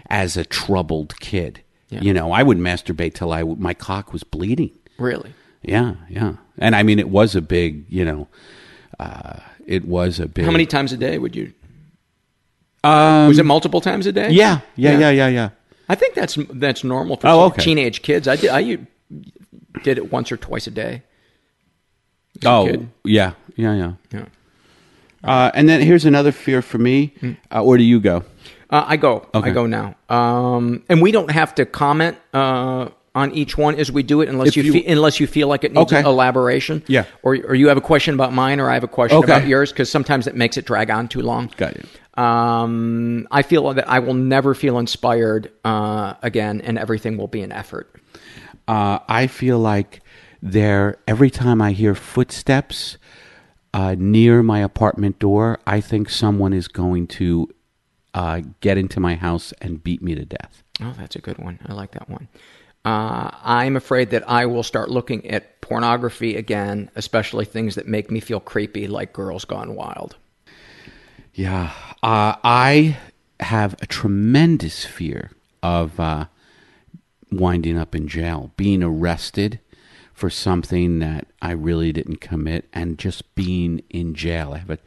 as a troubled kid. Yeah. You know, I would masturbate till I my cock was bleeding. really. Yeah, yeah, and I mean it was a big, you know, uh, it was a big. How many times a day would you Um, Was it multiple times a day? yeah, yeah, Yeah. yeah, yeah, yeah. I think that's that's normal for Oh, okay. teenage kids. I did I did it once or twice a day. as a Oh, kid. yeah, yeah, yeah. Yeah. Uh, and then here's another fear for me. Uh, where do you go? Uh, I go. Okay. I go now. Um, and we don't have to comment uh, on each one as we do it, unless you, you- fe- unless you feel like it needs Okay. elaboration. Yeah. Or or you have a question about mine, or I have a question Okay. about yours, because sometimes it makes it drag on too long. Got it. Um, I feel that I will never feel inspired uh, again, and everything will be an effort. Uh, I feel like there every time I hear footsteps uh, near my apartment door, I think someone is going to uh, get into my house and beat me to death. Oh, that's a good one. I like that one. Uh, I'm afraid that I will start looking at pornography again, especially things that make me feel creepy, like Girls Gone Wild. Yeah, uh, I have a tremendous fear of uh, winding up in jail, being arrested for something that I really didn't commit, and just being in jail. I have a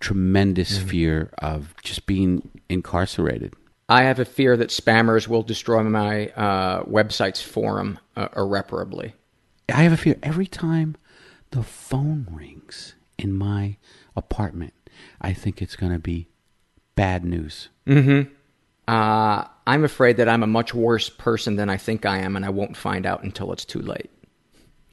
tremendous fear of just being incarcerated. I have a fear that spammers will destroy my uh, website's forum uh, irreparably. I have a fear every time the phone rings in my apartment. I think it's going to be bad news. Uh, I'm afraid that I'm a much worse person than I think I am, and I won't find out until it's too late.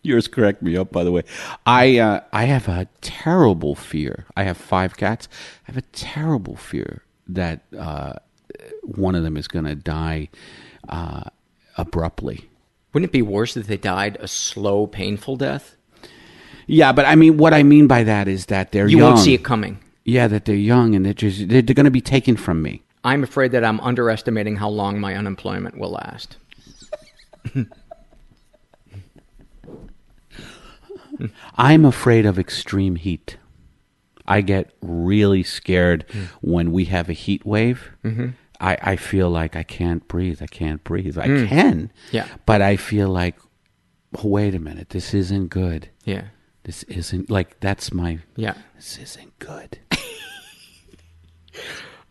Yours correct me up, by the way. I uh, I have a terrible fear. I have five cats. I have a terrible fear that uh, one of them is going to die uh, abruptly. Wouldn't it be worse if they died a slow, painful death? Yeah, but I mean, what I mean by that is that they're You young. won't see it coming. Yeah, that they're young and they're just they're, they're going to be taken from me. I'm afraid that I'm underestimating how long my unemployment will last. *laughs* I'm afraid of extreme heat. I get really scared when we have a heat wave. Mm-hmm. I, I feel like I can't breathe. I can't breathe. I can. Yeah. But I feel like, oh, wait a minute, this isn't good. Yeah. This isn't like that's my. Yeah. This isn't good. *laughs*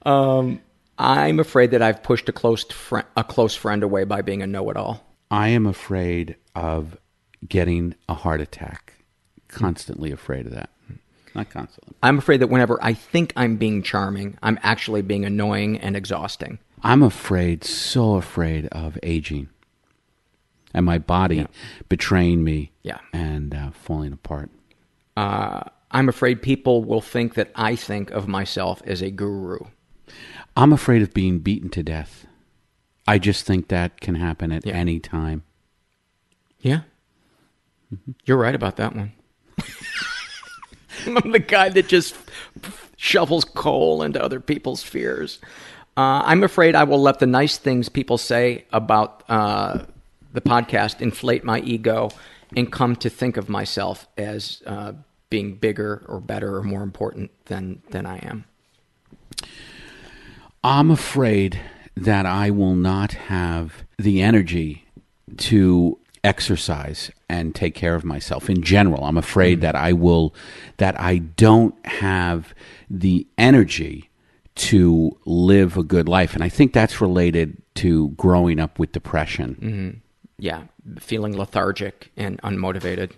um, I'm afraid that I've pushed a close friend, a close friend away by being a know-it-all. I am afraid of getting a heart attack. Constantly afraid of that. Not constantly. I'm afraid that whenever I think I'm being charming, I'm actually being annoying and exhausting. I'm afraid, so afraid of aging, and my body betraying me. Yeah. and uh, falling apart. Uh, I'm afraid people will think that I think of myself as a guru. I'm afraid of being beaten to death. I just think that can happen at Yeah. any time. Yeah. You're right about that one. *laughs* I'm the guy that just shovels coal into other people's fears. Uh, I'm afraid I will let the nice things people say about uh, the podcast inflate my ego and come to think of myself as uh, being bigger or better or more important than, than I am. I'm afraid that I will not have the energy to exercise and take care of myself in general. I'm afraid mm-hmm. that I will, that I don't have the energy to live a good life. And I think that's related to growing up with depression. Mm-hmm. Yeah, feeling lethargic and unmotivated.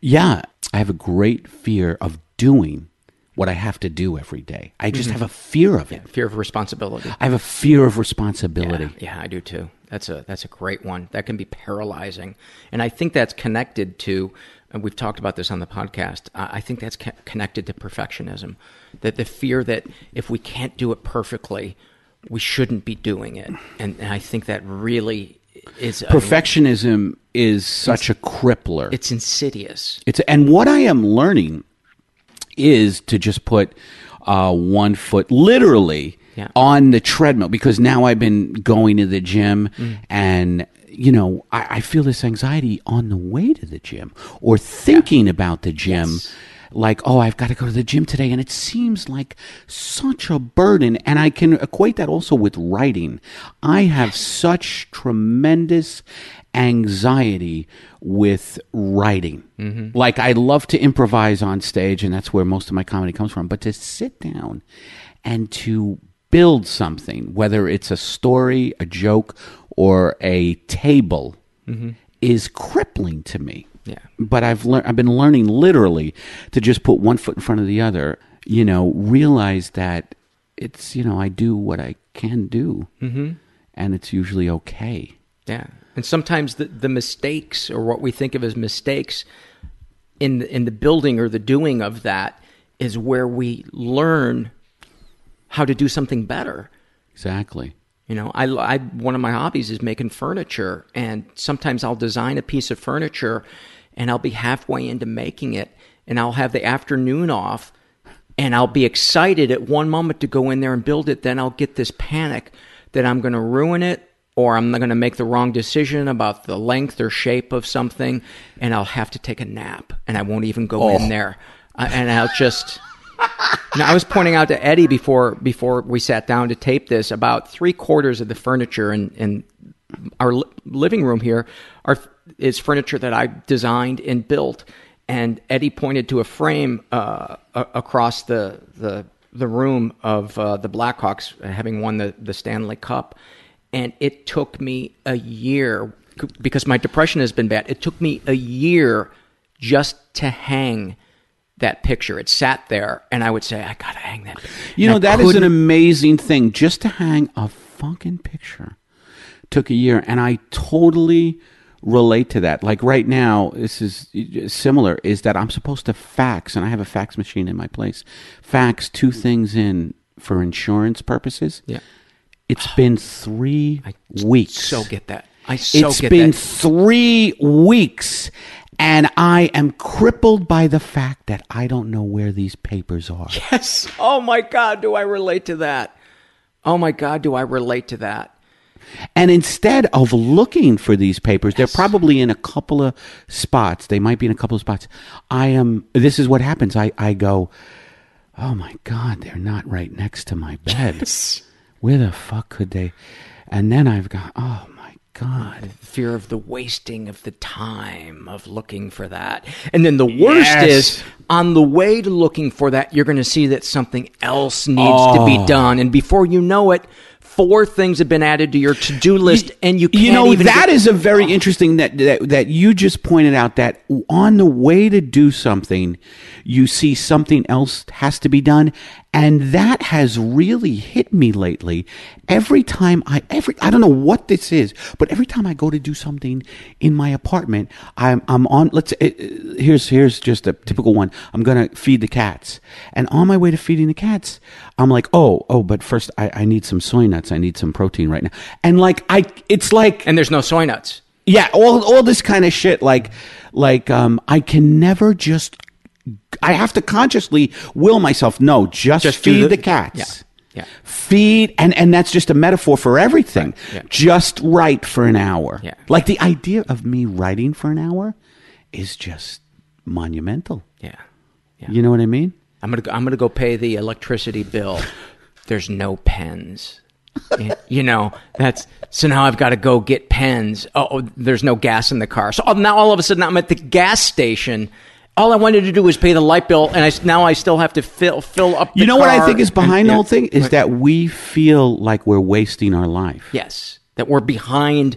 Yeah, I have a great fear of doing what I have to do every day. I just mm-hmm. have a fear of it. Fear of responsibility. I have a fear of responsibility. Yeah, yeah, I do too. That's a that's a great one. That can be paralyzing, and I think that's connected to. And we've talked about this on the podcast. I think that's co- connected to perfectionism. That the fear that if we can't do it perfectly, we shouldn't be doing it, and, and I think that really is a- Perfectionism is such a crippler. It's insidious. It's and what I am learning is to just put uh, one foot literally Yeah. on the treadmill because now I've been going to the gym Mm. and you know I, I feel this anxiety on the way to the gym or thinking about the gym. Like, oh, I've got to go to the gym today. And it seems like such a burden. And I can equate that also with writing. I have such tremendous anxiety with writing. Like, I love to improvise on stage, and that's where most of my comedy comes from. But to sit down and to build something, whether it's a story, a joke, or a table, is crippling to me. Yeah. But I've learned. I've been learning literally to just put one foot in front of the other. You know, realize that it's you know I do what I can do, mm-hmm. and it's usually okay. Yeah, and sometimes the the mistakes or what we think of as mistakes in the, in the building or the doing of that is where we learn how to do something better. Exactly. You know, I, I one of my hobbies is making furniture, and sometimes I'll design a piece of furniture, and I'll be halfway into making it, and I'll have the afternoon off, and I'll be excited at one moment to go in there and build it. Then I'll get this panic that I'm going to ruin it, or I'm going to make the wrong decision about the length or shape of something, and I'll have to take a nap, and I won't even go in there, uh, and I'll just. Now, I was pointing out to Eddie before before we sat down to tape this about three quarters of the furniture in, in our li- living room here are is furniture that I designed and built. And Eddie pointed to a frame uh, a- across the the the room of uh, the Blackhawks having won the the Stanley Cup, and it took me a year because my depression has been bad. It took me a year just to hang that picture. It sat there, and I would say, "I gotta hang that." You know And I that is an amazing thing. Just to hang a fucking picture took a year, and I totally relate to that. Like right now, this is similar. Is that I'm supposed to fax, and I have a fax machine in my place. Fax two things in for insurance purposes. Yeah. It's been three I weeks. So get that. I so It's been that. three weeks, and I am crippled by the fact that I don't know where these papers are. Yes. Oh my God, do I relate to that? Oh my God, do I relate to that? And instead of looking for these papers, they're probably in a couple of spots. They might be in a couple of spots. I am, this is what happens. I, I go, oh my God, they're not right next to my bed. Yes. Where the fuck could they? And then I've got, oh God. Fear of the wasting of the time of looking for that. And then the worst Yes. is on the way to looking for that, you're going to see that something else needs to be oh. done. And before you know it, four things have been added to your to do list, and you can't you know that get- is a very oh. interesting that, that that you just pointed out that on the way to do something you see something else has to be done and that has really hit me lately. Every time i every i don't know what this is but every time i go to do something in my apartment i'm i'm on let's uh, here's here's just a typical one. I'm gonna feed the cats. And on my way to feeding the cats i'm like oh oh but first i, I need some soy nuts. I need some protein right now. And like i it's like and there's no soy nuts. yeah all all this kind of shit like like um i can never just i have to consciously will myself no just, Just feed the- the, cats Yeah, yeah. feed and and that's just a metaphor for everything yeah. just write for an hour Yeah. like the idea of me writing for an hour is just monumental Yeah. Yeah. you know what i mean I'm gonna go, I'm gonna go pay the electricity bill there's no pens. *laughs* You know, that's so now I've got to go get pens. Oh, oh, there's no gas in the car. So oh, now all of a sudden I'm at the gas station. All I wanted to do was pay the light bill, and I s- now I still have to fill fill up. The You know what I think is and- behind the whole thing is that we feel like we're wasting our life. Yes, that we're behind.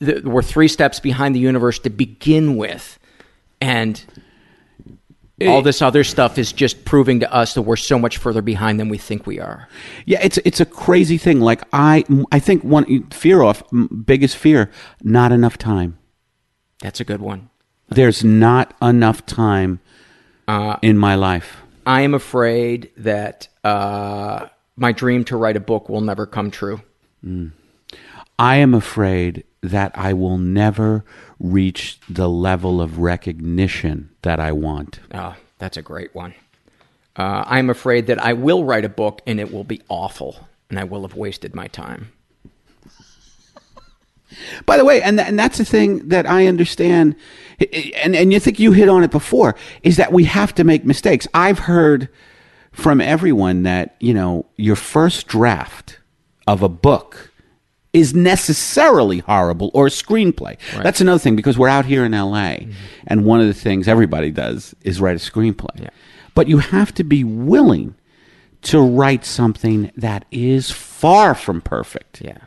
The, we're three steps behind the universe to begin with, and all this other stuff is just proving to us that we're so much further behind than we think we are. Yeah, it's it's a crazy thing. Like I I think one fear off biggest fear not enough time. That's a good one. There's not enough time Uh, in my life. I am afraid that uh, my dream to write a book will never come true. I am afraid that I will never reach the level of recognition that I want. Oh, that's a great one. Uh, I'm afraid that I will write a book and it will be awful, and I will have wasted my time. By the way, and th- and that's the thing that I understand, and and you think you hit on it before is that we have to make mistakes. I've heard from everyone that you know your first draft of a book is necessarily horrible or a screenplay. That's another thing because we're out here in L.A. Mm-hmm. and one of the things everybody does is write a screenplay. Yeah. But you have to be willing to write something that is far from perfect. Yeah.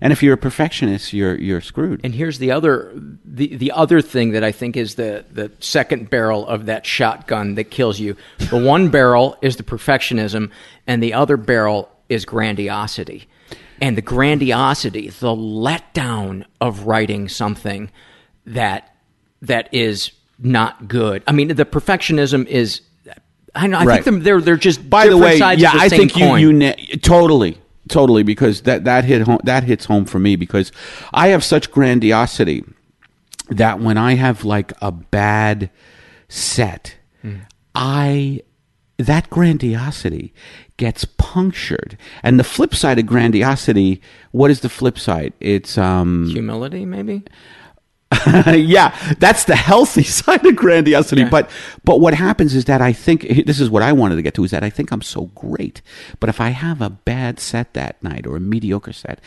And if you're a perfectionist, you're you're screwed. And here's the other the the other thing that I think is the the second barrel of that shotgun that kills you. The *laughs* one barrel is the perfectionism, and the other barrel is grandiosity. And the grandiosity, the letdown of writing something that that is not good. I mean, the perfectionism is. I know. I Right. think they're they're just By the way, yeah, the I think coin. you you na- totally totally because that that hit home that hits home for me because I have such grandiosity that when I have like a bad set, Hmm. I that grandiosity gets punctured. And the flip side of grandiosity, what is the flip side? It's um humility, maybe. *laughs* yeah, that's the healthy *laughs* side of grandiosity. But but what happens is that I think this is what I wanted to get to is that I think I'm so great. But if I have a bad set that night or a mediocre set,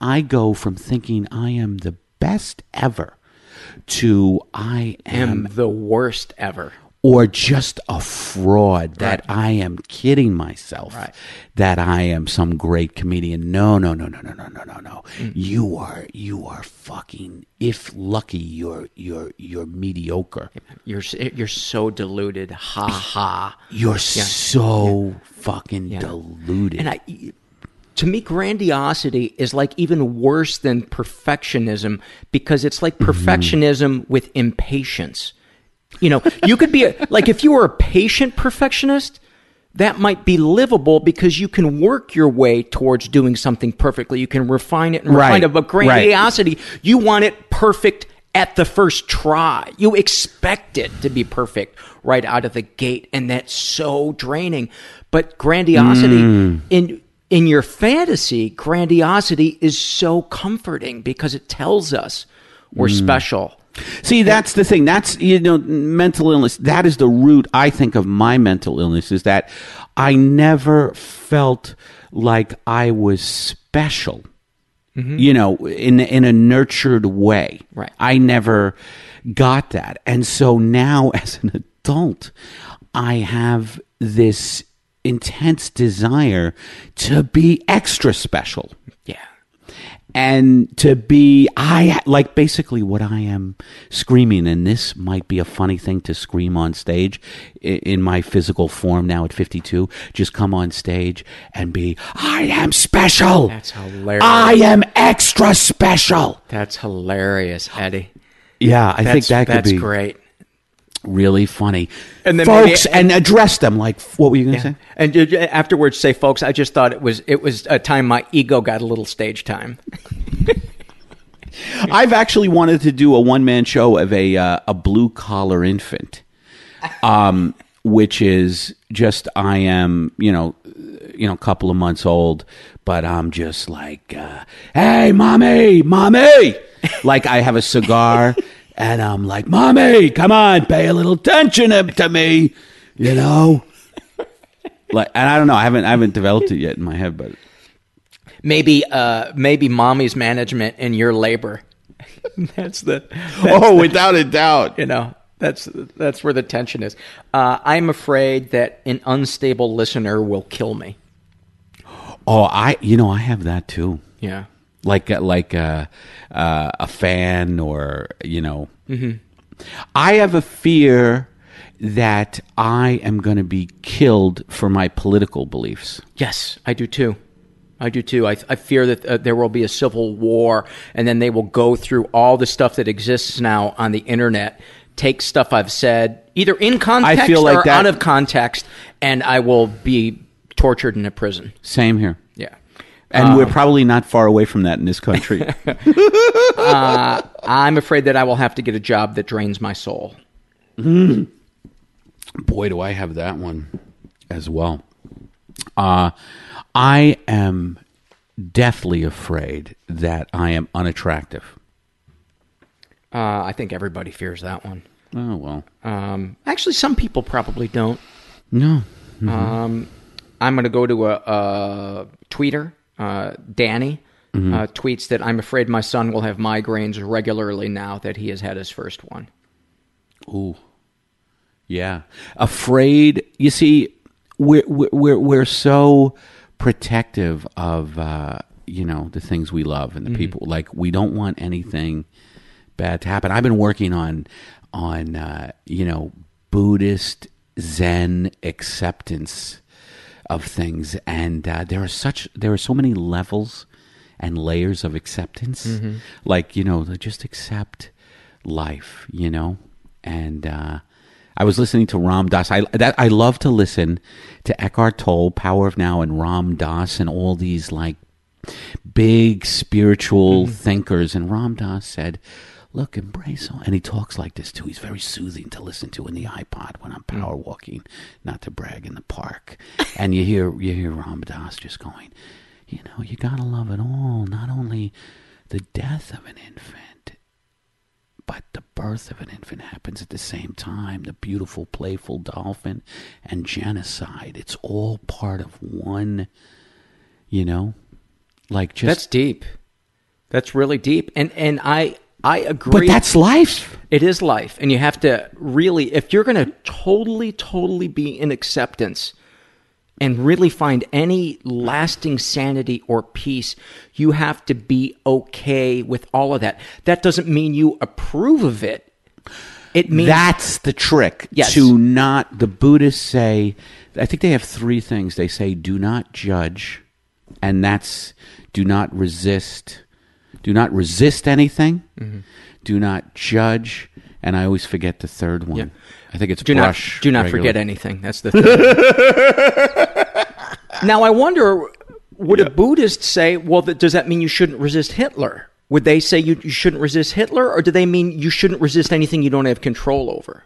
I go from thinking I am the best ever to I am Am the worst ever. Or just a fraud that Right. I am kidding myself Right. that I am some great comedian. No, no, no, no, no, no, no, no, no. Mm. You are you are fucking if lucky you're you're you're mediocre. You're you're so deluded. Ha ha. You're so fucking deluded. And I, to me, grandiosity is like even worse than perfectionism because it's like perfectionism with impatience. You know, you could be a, like if you were a patient perfectionist, that might be livable because you can work your way towards doing something perfectly. You can refine it and refine Right, it. But right. grandiosity, you want it perfect at the first try. You expect it to be perfect right out of the gate, and that's so draining. But grandiosity Mm. in in your fantasy, grandiosity is so comforting because it tells us we're Mm. special. See, that's the thing. That's you know, mental illness. That is the root. I think of my mental illness is that I never felt like I was special. Mm-hmm. You know, in in a nurtured way. Right. I never got that, and so now *laughs* as an adult, I have this intense desire to be extra special Yeah. And to be i like basically what i am screaming and this might be a funny thing to scream on stage in my physical form now at 52 just come on stage and be i am special That's hilarious. i am extra special That's hilarious, Eddie. yeah i think That's, that could that's be great. Really funny. And then folks maybe- and address them like what were you going to say? And afterwards, say, folks, I just thought it was it was a time my ego got a little stage time. *laughs* I've actually wanted to do a one man show of a uh, a blue collar infant, um, which is just I am you know you know a couple of months old, but I'm just like uh, hey mommy mommy, like I have a cigar and I'm like mommy come on pay a little attention to me, you know. *laughs* like, and I don't know. I haven't I haven't developed it yet in my head, but Maybe, uh, maybe mommy's management and your labor. *laughs* that's the. oh, without a doubt. you know that's that's where the tension is. Uh, I'm afraid that an unstable listener will kill me. Oh, I you know I have that too. Yeah. Like a- like a, uh, a fan or you know i have a fear that i am going to be killed for my political beliefs Yes, I do too. I do too. I, I fear that uh, there will be a civil war, and then they will go through all the stuff that exists now on the internet, take stuff I've said either in context feel like or that- out of context, and I will be tortured in a prison. same here And we're probably not far away from that in this country. *laughs* I'm afraid that I will have to get a job that drains my soul. boy do i have that one as well. Uh, i am deathly afraid that i am unattractive. Uh, I think everybody fears that one. oh well. Um, actually, some people probably don't. no. Um, I'm going to go to a, a tweeter, uh, Danny, uh, tweets that I'm afraid my son will have migraines regularly now that he has had his first one. Ooh, yeah. Afraid. You see, we're we're we're, we're so protective of uh, you know the things we love and the people. Like we don't want anything bad to happen. I've been working on on uh, you know Buddhist Zen acceptance of things, and uh, there are such there are so many levels and layers of acceptance. Like you know, just accept life. You know, and uh, I was listening to Ram Dass. I that I love to listen to Eckhart Tolle, Power of Now, and Ram Dass, and all these like big spiritual thinkers. And Ram Dass said, "Look, embrace all." And he talks like this too. He's very soothing to listen to in the iPod when I'm hmm. power walking, not to brag in the park. *laughs* and you hear you hear Ram Dass just going, you know, you gotta love it all, not only the death of an infant, but the birth of an infant happens at the same time. The beautiful, playful dolphin and genocide. It's all part of one, you know, like just. That's deep. That's really deep, and and I I agree. but that's life. It is life, and you have to really, if you're going to totally, totally be in acceptance and really find any lasting sanity or peace, you have to be okay with all of that. That doesn't mean you approve of it. It means That's the trick. Yes. To not, the Buddhists say, I think they have three things. They say, do not judge, and that's do not resist. Do not resist anything. Mm-hmm. Do not judge. And I always forget the third one. Yeah. I think it's do brush. not do not regular. forget anything. That's the thing. *laughs* now I wonder, would a Buddhist say, "Well, th- does that mean you shouldn't resist Hitler?" Would they say you, you shouldn't resist Hitler, or do they mean you shouldn't resist anything you don't have control over?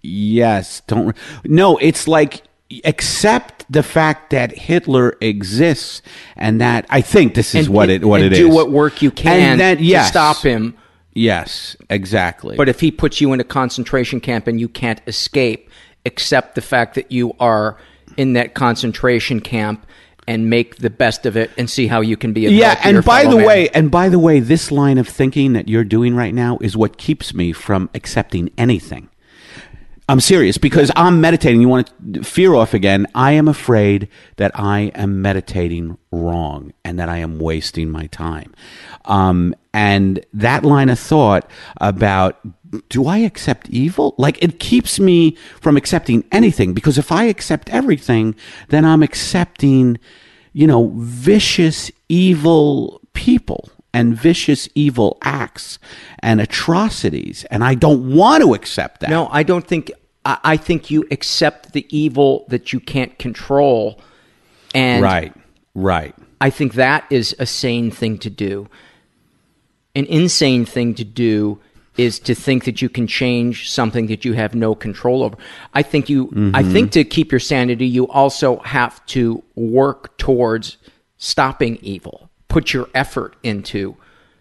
Yes, don't. re- No, it's like accept the fact that Hitler exists, and that I think this is And- what it what and it do is. what work you can and then, to stop him. Yes, exactly. But if he puts you in a concentration camp and you can't escape, accept the fact that you are in that concentration camp and make the best of it and see how you can be. Of yeah, help to your and by the man. way, and by the way, this line of thinking that you're doing right now is what keeps me from accepting anything. I'm serious because I'm meditating. You want to fear off again? I am afraid that I am meditating wrong and that I am wasting my time. Um, and that line of thought about do I accept evil? Like it keeps me from accepting anything because if I accept everything, then I'm accepting, you know, vicious, evil people and vicious, evil acts and atrocities. And I don't want to accept that. No, I don't think. I, I think you accept the evil that you can't control, and right, right. I think that is a sane thing to do. An insane thing to do is to think that you can change something that you have no control over. I think you I mm-hmm. think to keep your sanity you also have to work towards stopping evil. Put your effort into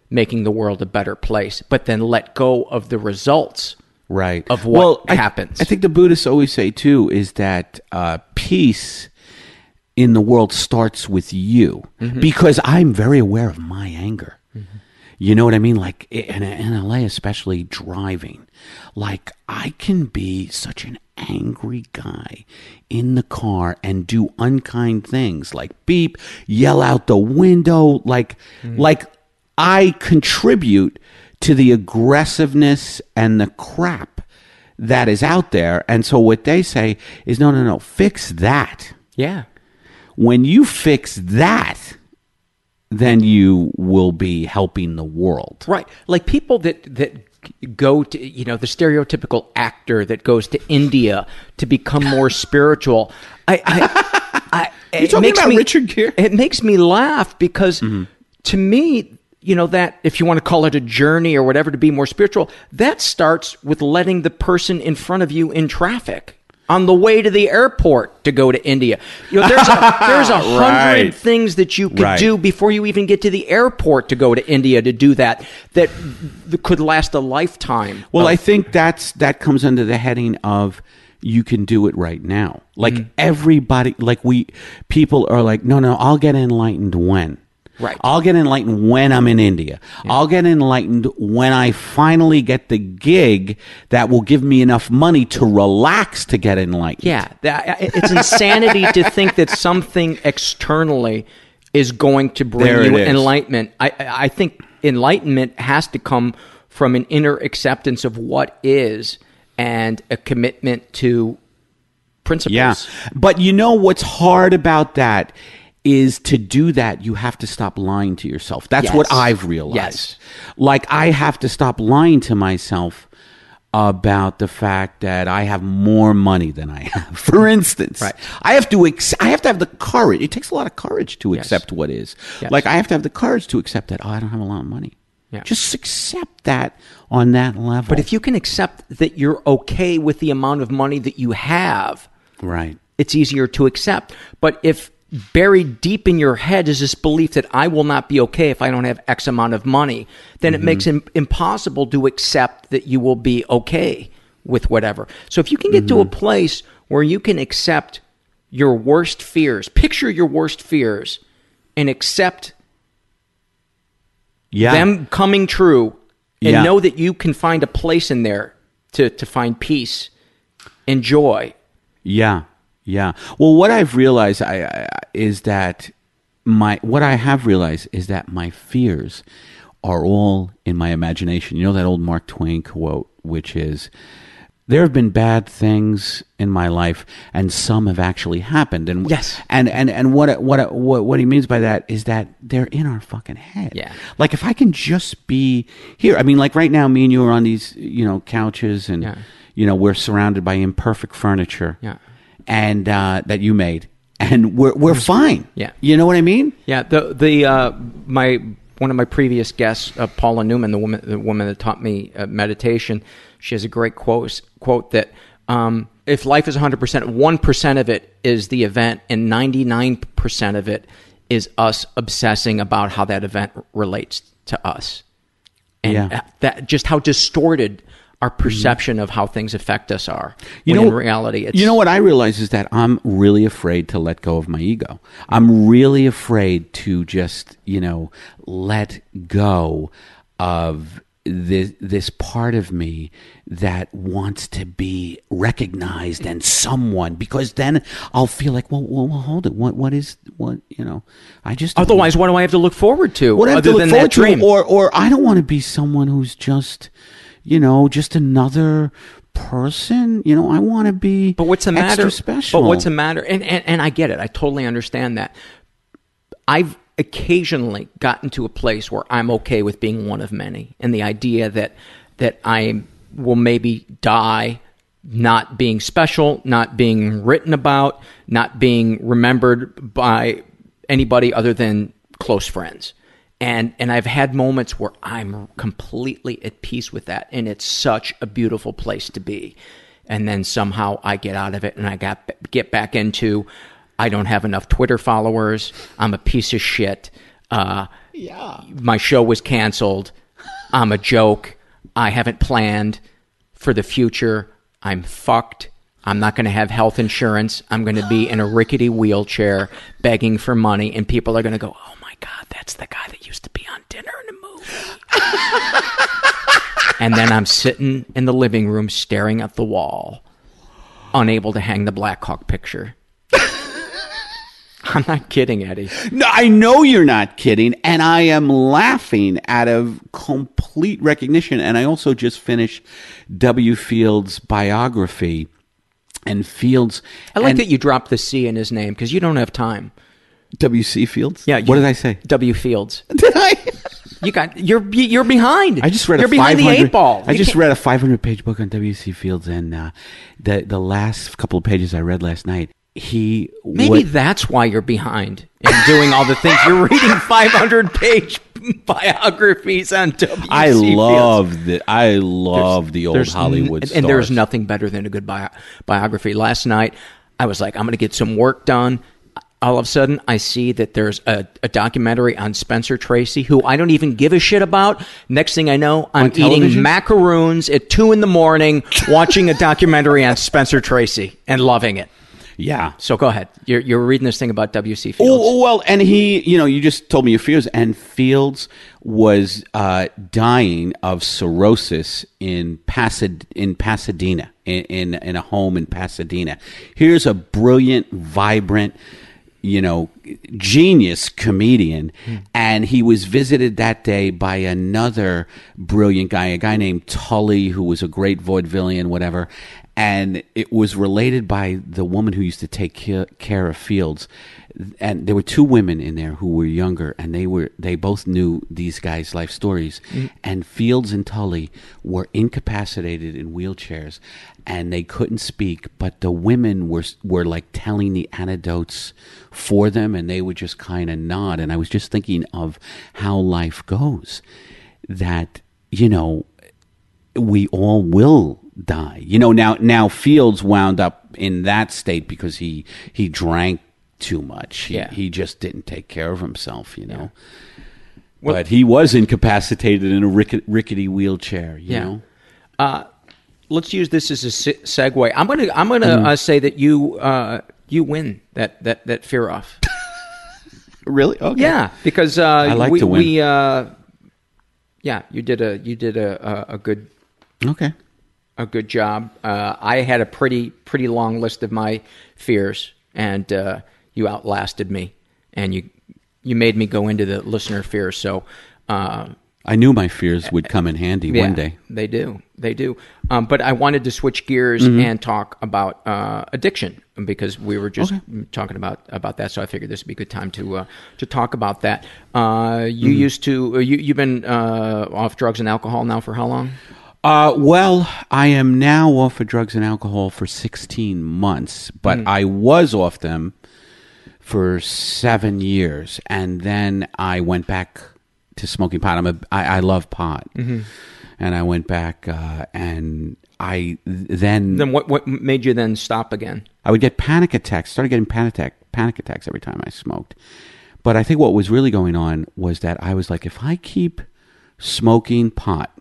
making the world a better place, but then let go of the results right of what well, I- happens. I, think the Buddhists always say too is that uh, peace in the world starts with you mm-hmm. because I'm very aware of my anger. Mm-hmm. You know what I mean? Like in, in LA, especially driving, like I can be such an angry guy in the car and do unkind things like beep, yell out the window, like, mm. like I contribute to the aggressiveness and the crap that is out there. And so what they say is no, no, no, fix that. Yeah. When you fix that, then you will be helping the world. Right. Like people that that go to you know the stereotypical actor that goes to India to become more *laughs* spiritual. I, I, I *laughs* You it talking makes about me- Richard Gere? It makes me laugh because Mm-hmm. to me, you know that if you want to call it a journey or whatever to be more spiritual, that starts with letting the person in front of you in traffic. On the way to the airport to go to India, you know, there's a, *laughs* there's a hundred Right. things that you could Right. do before you even get to the airport to go to India to do that that could last a lifetime. Well, of- I think that's that comes under the heading of you can do it right now. Like Mm-hmm. everybody, like we people are like, no, no, I'll get enlightened when. Right. I'll get enlightened when I'm in India. I'll get enlightened when I finally get the gig that will give me enough money to relax to get enlightened. yeah, that, it's insanity to think that something externally is going to bring There you enlightenment. I, I I think enlightenment has to come from an inner acceptance of what is and a commitment to principles. Yeah. But you know what's hard about that is to do that you have to stop lying to yourself. That's Yes. what I've realized. Yes. Like I have to stop lying to myself about the fact that I have more money than I have. *laughs* For instance, Right. I have to ex- I have to have the courage. It takes a lot of courage to accept what is. Yes. Like I have to have the courage to accept that oh, I don't have a lot of money. Yeah. Just accept that on that level. But if you can accept that you're okay with the amount of money that you have, right. it's easier to accept. But if buried deep in your head is this belief that I will not be okay if I don't have X amount of money, then it mm-hmm. makes it impossible to accept that you will be okay with whatever. So if you can get to a mm-hmm. place where you can accept your worst fears, picture your worst fears, and accept Yeah. them coming true and Yeah. know that you can find a place in there to, to find peace and joy. Yeah, yeah. Well, what I've realized I, I, is that my what I have realized is that my fears are all in my imagination. You know that old Mark Twain quote, which is, "There have been bad things in my life, and some have actually happened." And Yes. and and and what what what what he means by that is that they're in our fucking head. Yeah. Like if I can just be here. I mean, like right now, me and you are on these you know couches and Yeah. you know we're surrounded by imperfect furniture Yeah. And uh, that you made and we're we're fine Yeah. you know what i mean Yeah, the the uh, my one of my previous guests, uh, Paula Newman, the woman the woman that taught me uh, meditation, she has a great quote quote that um, if life is 100 percent, one percent of it is the event, and 99 percent of it is us obsessing about how that event relates to us, and Yeah. that just how distorted our mm-hmm. perception of how things affect us are. you know in reality, it's you know what i realize is that i'm really afraid to let go of my ego i'm really afraid to just you know let go of this this part of me that wants to be recognized and someone because then I'll feel like well, well, well hold it what what is what you know I just Otherwise, what do I have to look forward to what I have to look than forward that dream? to, or or I don't want to be someone who's just, you know, just another person. You know, I want to be. But what's the extra matter? Special. But what's the matter? And, and and I get it. I totally understand that. I've occasionally gotten to a place where I'm okay with being one of many, and the idea that that I will maybe die not being special, not being written about, not being remembered by anybody other than close friends. And and I've had moments where I'm completely at peace with that, and it's such a beautiful place to be. And then somehow I get out of it, and I got get back into. I don't have enough Twitter followers. I'm a piece of shit. Uh, yeah. My show was canceled. I'm a joke. I haven't planned for the future. I'm fucked. I'm not going to have health insurance. I'm going to be in a rickety wheelchair begging for money, and people are going to go, "Oh God, that's the guy that used to be on Dinner and a Movie." *laughs* and then I'm sitting in the living room staring at the wall, unable to hang the Black Hawk picture. *laughs* I'm not kidding, Eddie. No, I know you're not kidding, and I am laughing out of complete recognition. And I also just finished W. Fields' biography, and Fields. I like and that you dropped the C in his name because you don't have time. W. C. Fields. Yeah. What did I say? W. Fields. *laughs* Did I? You got you're you're behind. I just read You're a behind the 500 eight ball. I You just can't- read a 500 page book on W.C. Fields, and uh, the the last couple of pages I read last night, he Maybe would- that's why you're behind in doing all the things. You're reading 500 page *laughs* biographies on W. I love the I love the old Hollywood and, and there's nothing better than a good bio, biography. Last night, I was like, I'm going to get some work done. All of a sudden, I see that there's a, a documentary on Spencer Tracy, who I don't even give a shit about. Next thing I know, I'm On eating television? macaroons at two in the morning, watching a documentary on Spencer Tracy and loving it. Yeah. So go ahead. You're, you're reading this thing about W.C. Fields. Oh, oh, well, and he, you know, you just told me your fears, and Fields was uh, dying of cirrhosis in Pasad- in Pasadena, in, in in a home in Pasadena. Here's a brilliant, vibrant, you know, genius comedian, hmm. and he was visited that day by another brilliant guy, a guy named Tully, who was a great vaudevillian, whatever. And it was related by the woman who used to take care, care of Fields, and there were two women in there who were younger, and they were they both knew these guys' life stories. Mm. And Fields and Tully were incapacitated in wheelchairs, and they couldn't speak. But the women were were like telling the anecdotes for them, and they would just kind of nod. And I was just thinking of how life goes, that you know we all will die. You know, now now Fields wound up in that state because he he drank too much. He, Yeah. he just didn't take care of himself. You know, but he was incapacitated in a ricket, rickety wheelchair. You Yeah. know, Uh, let's use this as a se- segue. I'm gonna I'm gonna Mm-hmm. uh, say that you uh, you win that that that fear off. *laughs* really? Okay. yeah, because uh, I like we, to win. We, uh, yeah, you did a you did a, a, a good Okay. A good job. Uh, I had a pretty pretty long list of my fears, and uh, you outlasted me, and you you made me go into the listener fears. So. Uh, I knew my fears would come in handy Yeah, one day. They do. They do. Um, but I wanted to switch gears Mm-hmm. and talk about uh, addiction because we were just talking about about that. So I figured this would be a good time to uh, to talk about that. Uh, you Mm-hmm. used to. You you've been uh, off drugs and alcohol now for how long? Uh, well, I am now off of drugs and alcohol for 16 months, but I was off them for seven years, and then I went back to smoking pot. I'm a, I, I love pot, and I went back, uh, and I then Then what what made you then stop again? I would get panic attacks. Started getting panic attack, panic attacks every time I smoked. But I think what was really going on was that I was like, if I keep smoking pot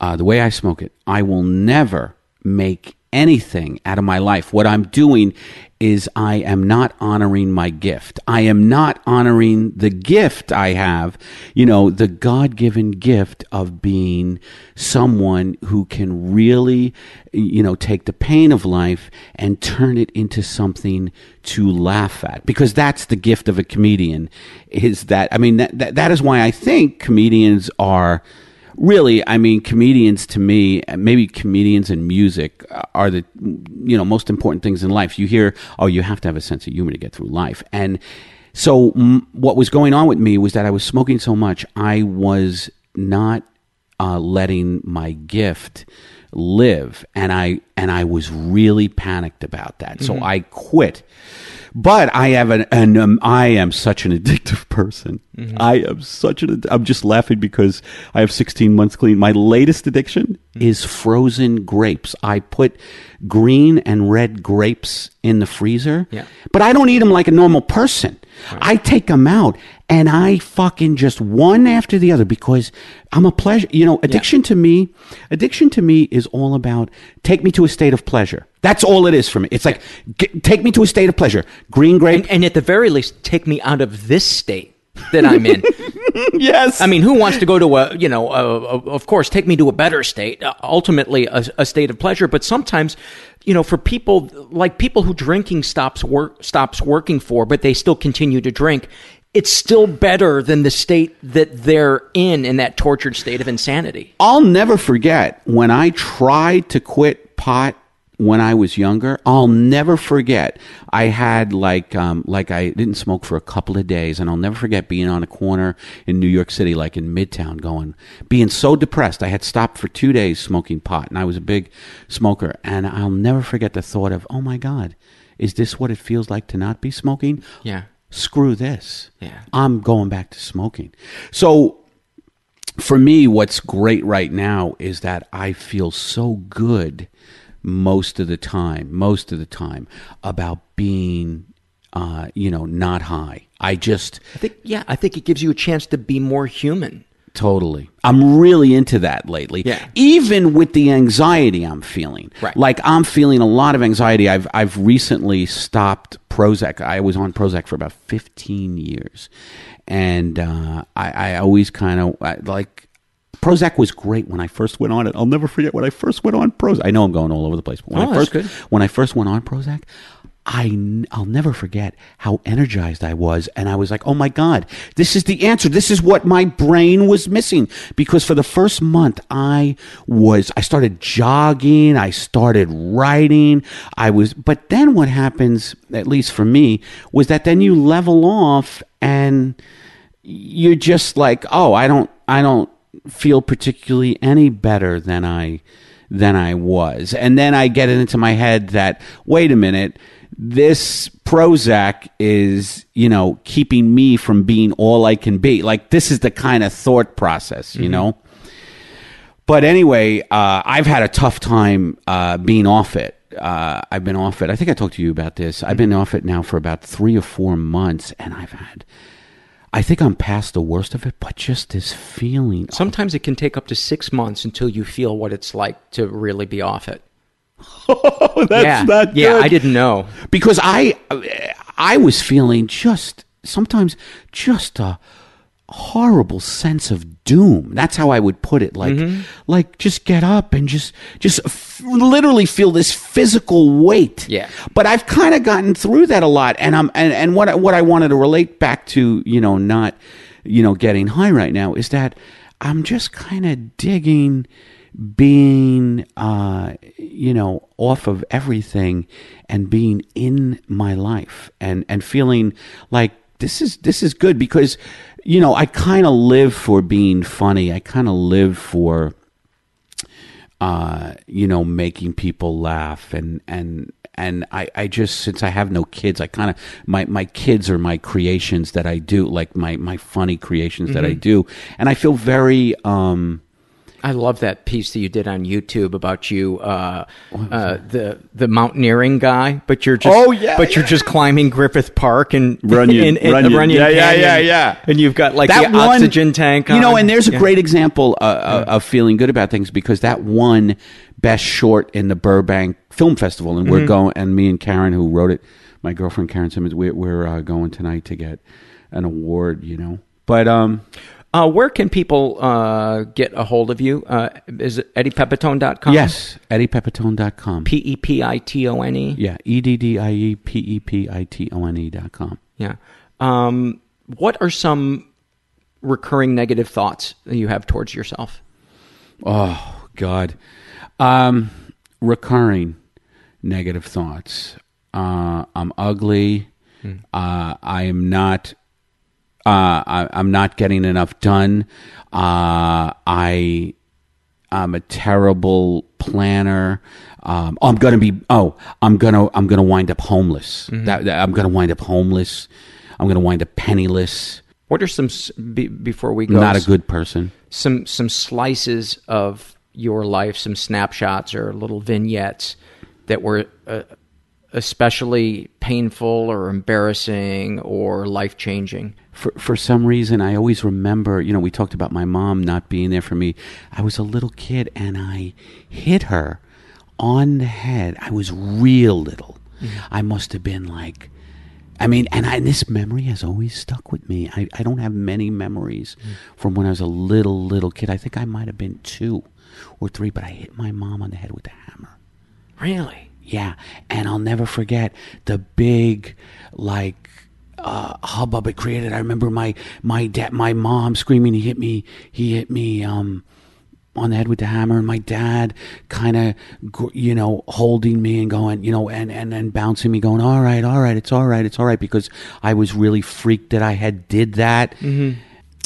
uh, the way I smoke it, I will never make anything out of my life. What I'm doing is I am not honoring my gift. I am not honoring the gift I have, you know, the God given gift of being someone who can really, you know, take the pain of life and turn it into something to laugh at. Because that's the gift of a comedian is that, I mean, that, that, that is why I think comedians are really i mean comedians to me maybe comedians and music are the you know most important things in life. You hear oh you have to have a sense of humor to get through life. And so mm, what was going on with me was that i was smoking so much i was not uh, letting my gift live. And i and i was really panicked about that. So i quit. But I have an, an um, I am such an *laughs* addictive person. Mm-hmm. I am such an. I'm just laughing because I have 16 months clean. My latest addiction mm-hmm. is frozen grapes. I put green and red grapes in the freezer. Yeah. But I don't eat them like a normal person. I take them out and I fucking just one after the other because I'm a pleasure. You know, addiction to me, addiction to me is all about take me to a state of pleasure. That's all it is for me. It's like g- take me to a state of pleasure. Green grape. And, and at the very least, take me out of this state that I'm in. *laughs* yes. I mean, who wants to go to a, you know, a, a, of course, take me to a better state, uh, ultimately a, a state of pleasure. But sometimes, you know, for people like people who drinking stops work stops working for, but they still continue to drink. It's still better than the state that they're in, in that tortured state of insanity. I'll never forget when I tried to quit pot when I was younger. I'll never forget. I had like um, like I didn't smoke for a couple of days, and I'll never forget being on a corner in New York City, like in Midtown, going being so depressed. I had stopped for two days smoking pot, and I was a big smoker. And I'll never forget the thought of, oh my god, is this what it feels like to not be smoking? Yeah. Screw this. Yeah. I'm going back to smoking. So for me, what's great right now is that I feel so good most of the time, most of the time about being, uh, you know, not high. I just I think, yeah, I think it gives you a chance to be more human. totally. I'm really into that lately. Yeah. Even with the anxiety I'm feeling. Right. Like I'm feeling a lot of anxiety. I've I've recently stopped Prozac. I was on Prozac for about 15 years, and uh, I, I always kind of like. Prozac was great when I first went on it. I'll never forget when I first went on Prozac. I know I'm going all over the place, but when Oh, I first when I first went on Prozac, I n- I'll never forget how energized I was, and I was like, "Oh my god, this is the answer. This is what my brain was missing." Because for the first month, I was I started jogging, I started writing, I was. But then what happens, at least for me, was that then you level off and you're just like, "Oh, I don't, I don't." Feel particularly any better than I than I was. And then I get it into my head that wait a minute, this Prozac is, you know, keeping me from being all I can be. Like this is the kind of thought process, you know. But anyway, uh, I've had a tough time uh, being off it. Uh, I've been off it. I think I talked to you about this. I've been off it now for about three or four months, and I've had. I think I'm past the worst of it, but just this feeling. Sometimes it can take up to six months until you feel what it's like to really be off it. *laughs* Oh, that's yeah. not yeah. I didn't know. because I I was feeling just sometimes just a horrible sense of doom. That's how I would put it. Like like just get up and just just f- literally feel this physical weight. Yeah. But I've kind of gotten through that a lot, and I'm and and what I- what I wanted to relate back to you know not you know getting high right now is that I'm just kind of digging being uh you know off of everything and being in my life and and feeling like this is this is good because you know I kind of live for being funny. I kind of live for uh you know making people laugh and and and I, I just since I have no kids, I kind of my, my kids are my creations that I do, like my, my funny creations that I do, and I feel very um, I love that piece that you did on YouTube about you, uh, uh, the the mountaineering guy, but you're just Oh, yeah, but you're just climbing Griffith Park and *laughs* Runyon, in, in, Runyon. Runyon Yeah, yeah, Canyon. yeah, yeah. and you've got like that the one- oxygen tank. You know, and there's a Yeah. great example uh, uh, of feeling good about things because that one best short in the Burbank Film Festival, and Mm-hmm. we're going. And me and Karen, who wrote it, my girlfriend Karen Simmons, we're, we're uh, going tonight to get an award. You know, but um, Uh, where can people uh, get a hold of you? Uh, is it eddiepepitone.com? yes, EddiePepitone.com. P E P I T O N E. yeah, E D D I E P E P I T O N E dot com. Yeah. Um, what are some recurring negative thoughts that you have towards yourself? Oh God, um, recurring negative thoughts. Uh, I'm ugly. Uh, I am not. Uh, I, I'm not getting enough done. Uh, I I'm a terrible planner. um, oh, I'm gonna be oh I'm gonna I'm gonna wind up homeless. Mm-hmm. That, that- I'm gonna wind up homeless. I'm gonna wind up penniless. What are some be, before we go? Not a good person. some some slices of your life, some snapshots or little vignettes that were uh, especially painful or embarrassing or life changing. For for some reason I always remember, you know, we talked about my mom not being there for me. I was a little kid and I hit her on the head. I was real little. Mm-hmm. I must have been like I mean, and, I, and this memory has always stuck with me. I, I don't have many memories mm. from when I was a little, little kid. I think I might have been two or three, but I hit my mom on the head with a hammer. Really? Yeah, and I'll never forget the big, like, uh, hubbub it created. I remember my my dad, my mom screaming. He hit me. He hit me um, on the head with the hammer, and my dad kind of, you know, holding me and going, you know, and and and bouncing me, going, all right, all right, it's all right, it's all right, because I was really freaked that I had did that. Mm-hmm.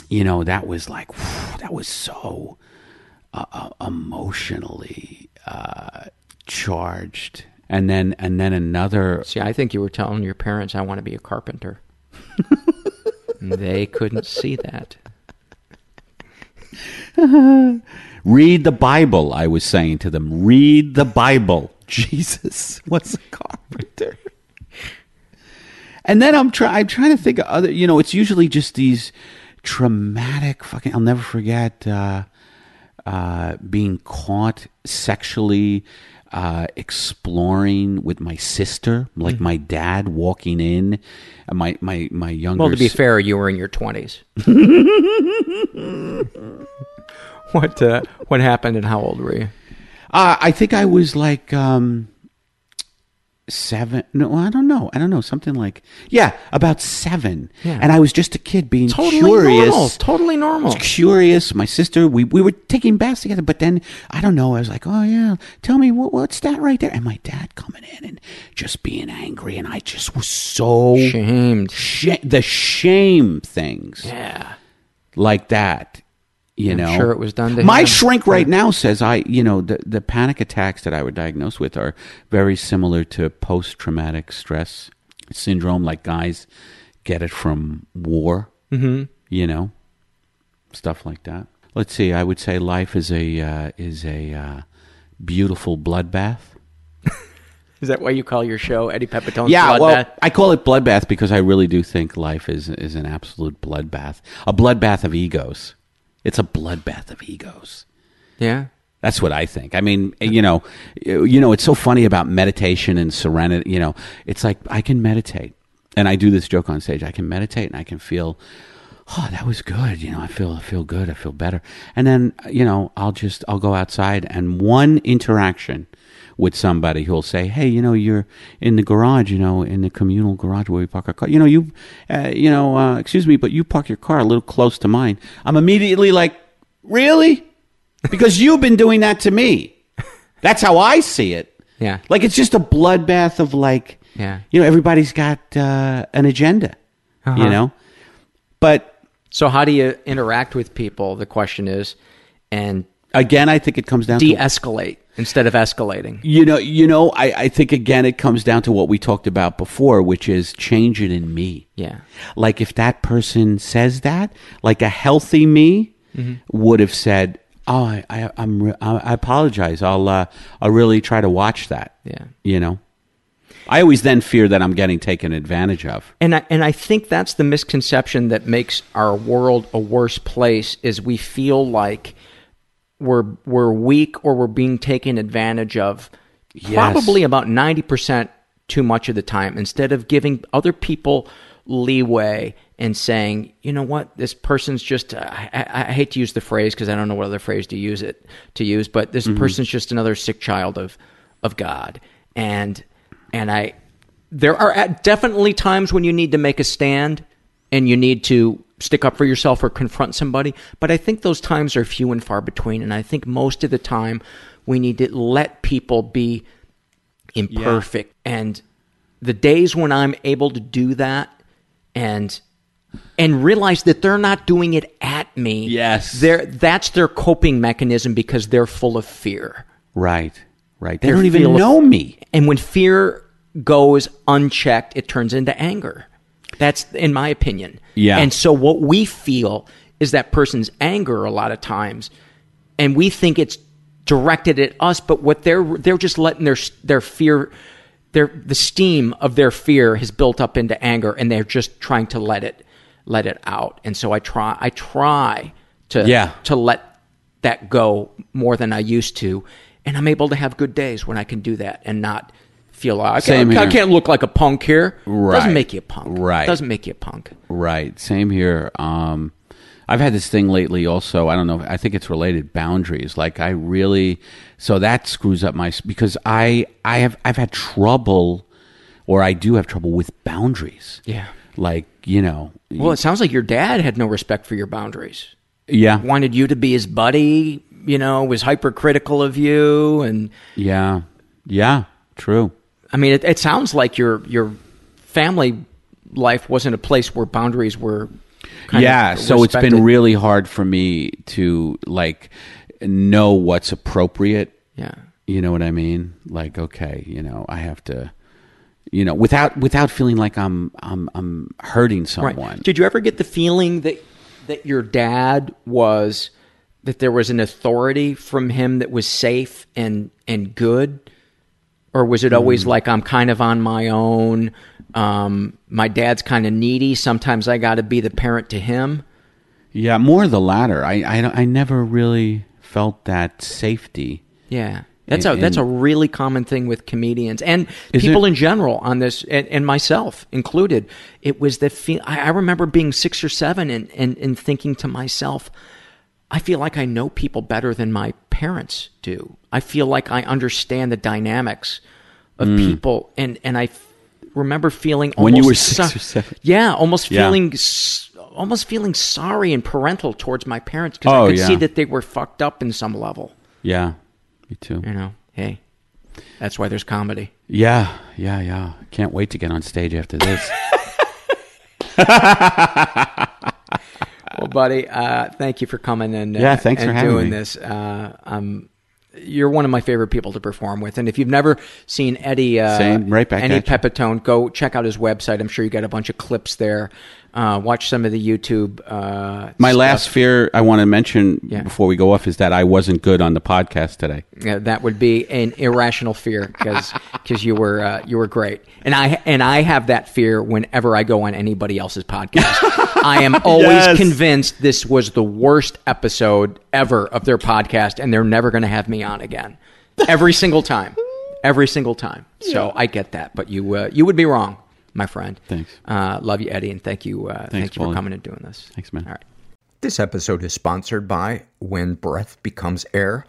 You know, that was like, that was so uh, uh, emotionally uh, charged. And then and then another See, I think you were telling your parents I want to be a carpenter. *laughs* They couldn't see that. *laughs* read the Bible. I was saying to them, read the Bible. *laughs* Jesus was a carpenter. And then I'm trying. I'm trying to think of other. You know, it's usually just these traumatic. Fucking. I'll never forget uh, uh, being caught sexually uh, exploring with my sister, like my dad walking in. uh, My my my younger. Well, to be s- fair, you were in your twenties. *laughs* what uh, what happened and how old were you? Uh, I think I was like um, seven. No, I don't know. I don't know. Something like yeah, about seven. Yeah. And I was just a kid being Totally curious. normal. Totally normal. I was curious. My sister, we, we were taking baths together, but then I don't know. I was like, oh yeah, tell me what, what's that right there? And my dad coming in and just being angry, and I just was so Shamed. Sh- the shame things Yeah. like that. You I'm know, sure it was done to My him. shrink right now says I, you know, the the panic attacks that I were diagnosed with are very similar to post traumatic stress syndrome. Like guys get it from war. Mm-hmm. You know, stuff like that. Let's see. I would say life is a uh, is a uh, beautiful bloodbath. *laughs* Is that why you call your show Eddie Pepitone's Yeah, well, I call it bloodbath because I really do think life is is an absolute bloodbath, a bloodbath of egos. It's a bloodbath of egos. yeah. That's what I think. I mean, you know, you know, it's so funny about meditation and serenity. You know, it's like I can meditate, and I do this joke on stage. I can meditate, and I can feel, oh, that was good. You know, I feel, I feel good. I feel better. And then, you know, I'll just, I'll go outside, and one interaction with somebody who'll say, "Hey, you know, you're in the garage, you know, in the communal garage where we park our car. You know, you, uh, you know, uh, excuse me, but you park your car a little close to mine." I'm immediately like, "Really?" because you've been doing that to me. That's how I see it. Yeah. Like it's just a bloodbath of like, Yeah. you know, everybody's got uh, an agenda, Uh-huh. you know. But So how do you interact with people? The question is, and again, I think it comes down to de-escalate instead of escalating. you know, you know, I, I think again it comes down to what we talked about before, which is change it in me. Yeah. Like if that person says that, like a healthy me would have said, "Oh, I, I I'm re- I I apologize. I'll uh, I'll really try to watch that." Yeah. You know, I always then fear that I'm getting taken advantage of. And I, and I think that's the misconception that makes our world a worse place is we feel like we're we're weak or we're being taken advantage of probably about 90% too much of the time instead of giving other people leeway and saying, you know what, this person's just, I, I, I hate to use the phrase because I don't know what other phrase to use it to use, but this mm-hmm. person's just another sick child of, of God. And, and I, there are definitely times when you need to make a stand and you need to stick up for yourself or confront somebody. But I think those times are few and far between. And I think most of the time we need to let people be imperfect. And the days when I'm able to do that and and realize that they're not doing it at me. Yes. They're that's their coping mechanism because they're full of fear. Right. Right. They Their don't even feel of- know me. And when fear goes unchecked, it turns into anger. That's in my opinion. Yeah. And so what we feel is that person's anger a lot of times, and we think it's directed at us, but what they're they're just letting their their fear their the steam of their fear has built up into anger and they're just trying to let it let it out. And so I try I try to Yeah. to let that go more than I used to. And I'm able to have good days when I can do that and not feel like I Same can't, I can't look like a punk here. Right. Doesn't make you a punk. Right. Doesn't make you a punk. Right. Same here. Um, I've had this thing lately also. I don't know. I think it's related boundaries. Like I really, so that screws up my, because I, I have, I've had trouble or I do have trouble with boundaries. Yeah. Like, you know, Well, it sounds like your dad had no respect for your boundaries. yeah, Wanted you to be his buddy, you know, was hypercritical of you and yeah, yeah, true. I mean, it, it sounds like your your family life wasn't a place where boundaries were. Kind yeah so it's been really hard for me to like know what's appropriate Yeah. you know what i mean like okay you know i have to you know without without feeling like i'm i'm i'm hurting someone Right. Did you ever get the feeling that that your dad was that there was an authority from him that was safe and and good, or was it always like I'm kind of on my own? Um, my dad's kind of needy. Sometimes I got to be the parent to him. yeah more the latter i i, I never really felt that safety Yeah. That's a that's a really common thing with comedians and people it? in general on this, and, and myself included. It was the feel. I, I remember being six or seven and, and and thinking to myself, I feel like I know people better than my parents do. I feel like I understand the dynamics of people, and and I f- remember feeling. When you almost were six or seven? Yeah, almost Yeah. feeling. s- Almost feeling sorry and parental towards my parents because Oh, I could yeah. see that they were fucked up in some level. yeah me too You know, hey, that's why there's comedy. yeah yeah yeah can't wait to get on stage after this *laughs* *laughs* Well, buddy, uh, thank you for coming and uh, Yeah, thanks and for having doing me. this. Uh, um, you're one of my favorite people to perform with, and if you've never seen Eddie, uh, Same, right back Eddie. Pepitone, go check out his website. I'm sure you got a bunch of clips there. Uh, watch some of the YouTube. Uh, my stuff. last fear i want to mention Yeah. before we go off is that i wasn't good on the podcast today Yeah, that would be an irrational fear because *laughs* you were uh, you were great, and I and I have that fear whenever I go on anybody else's podcast. *laughs* I am always Yes. convinced this was the worst episode ever of their podcast, and they're never going to have me on again. Every single time, every single time. So I get that, but you uh, you would be wrong, my friend. Thanks. Uh, love you, Eddie, and thank you. Uh, thank you for coming and doing this. Thanks, man. All right. This episode is sponsored by When Breath Becomes Air.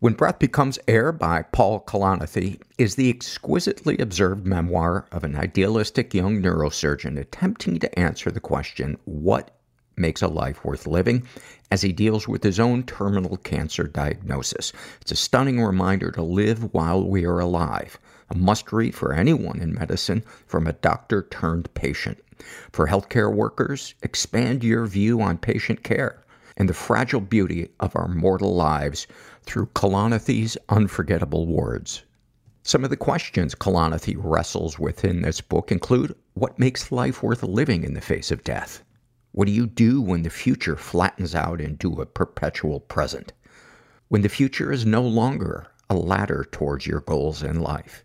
When Breath Becomes Air by Paul Kalanithi is the exquisitely observed memoir of an idealistic young neurosurgeon attempting to answer the question, what makes a life worth living, as he deals with his own terminal cancer diagnosis. It's a stunning reminder to live while we are alive. A must read for anyone in medicine from a doctor turned patient. For healthcare workers, expand your view on patient care and the fragile beauty of our mortal lives through Kalanithi's unforgettable words. Some of the questions Kalanithi wrestles with in this book include what makes life worth living in the face of death? What do you do when the future flattens out into a perpetual present? When the future is no longer a ladder towards your goals in life?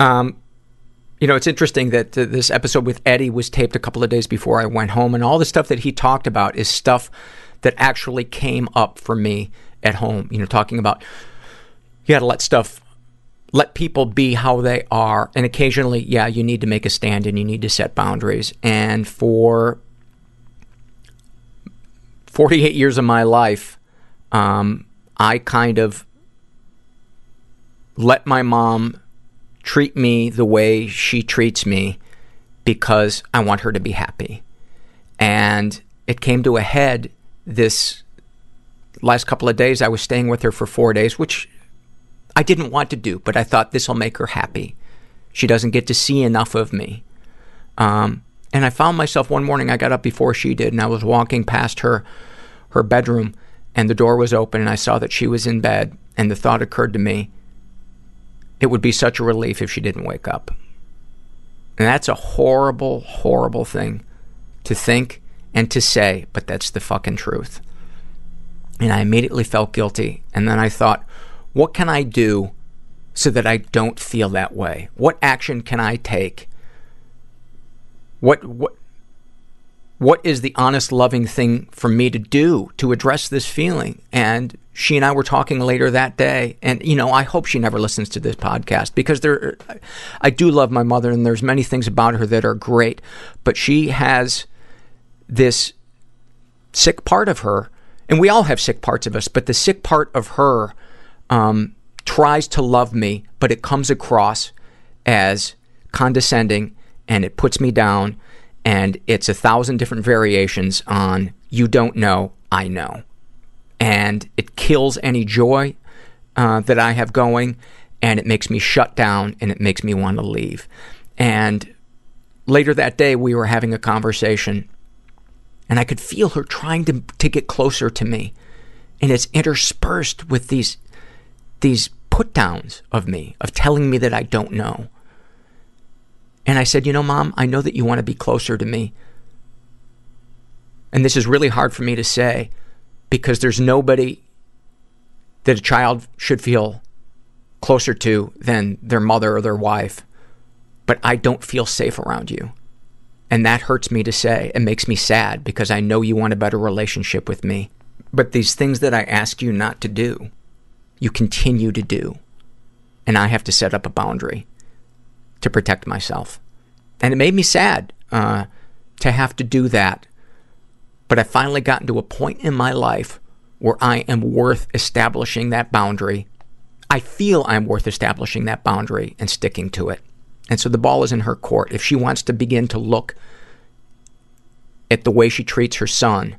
Um, you know, it's interesting that uh, this episode with Eddie was taped a couple of days before I went home, and all the stuff that he talked about is stuff that actually came up for me at home. You know, talking about you got to let stuff, let people be how they are, and occasionally, yeah, you need to make a stand and you need to set boundaries. And for 48 years of my life, um, I kind of let my mom treat me the way she treats me because I want her to be happy. And it came to a head this last couple of days. I was staying with her for four days, which I didn't want to do, but I thought this will make her happy. She doesn't get to see enough of me. Um, and I found myself one morning, I got up before she did, and I was walking past her, her bedroom, and the door was open, and I saw that she was in bed, and the thought occurred to me, it would be such a relief if she didn't wake up. And that's a horrible, horrible thing to think and to say, but that's the fucking truth. And I immediately felt guilty. And then I thought, what can I do so that I don't feel that way? What action can I take? What, what, what is the honest, loving thing for me to do to address this feeling? And she and I were talking later that day, and you know, I hope she never listens to this podcast because there, I do love my mother, and there's many things about her that are great, but she has this sick part of her, and we all have sick parts of us, but the sick part of her um, tries to love me, but it comes across as condescending, and it puts me down, and it's a thousand different variations on "you don't know, I know." And it kills any joy uh, that I have going, and it makes me shut down, and it makes me want to leave. And later that day, we were having a conversation, and I could feel her trying to to get closer to me, and it's interspersed with these these put downs of me, of telling me that I don't know. And I said, you know, mom, I know that you want to be closer to me. And this is really hard for me to say, because there's nobody that a child should feel closer to than their mother or their wife. But I don't feel safe around you. And that hurts me to say. It makes me sad because I know you want a better relationship with me. But these things that I ask you not to do, you continue to do. And I have to set up a boundary to protect myself. And it made me sad uh, to have to do that but I've finally gotten to a point in my life where I am worth establishing that boundary. I feel I'm worth establishing that boundary and sticking to it. And so the ball is in her court. If she wants to begin to look at the way she treats her son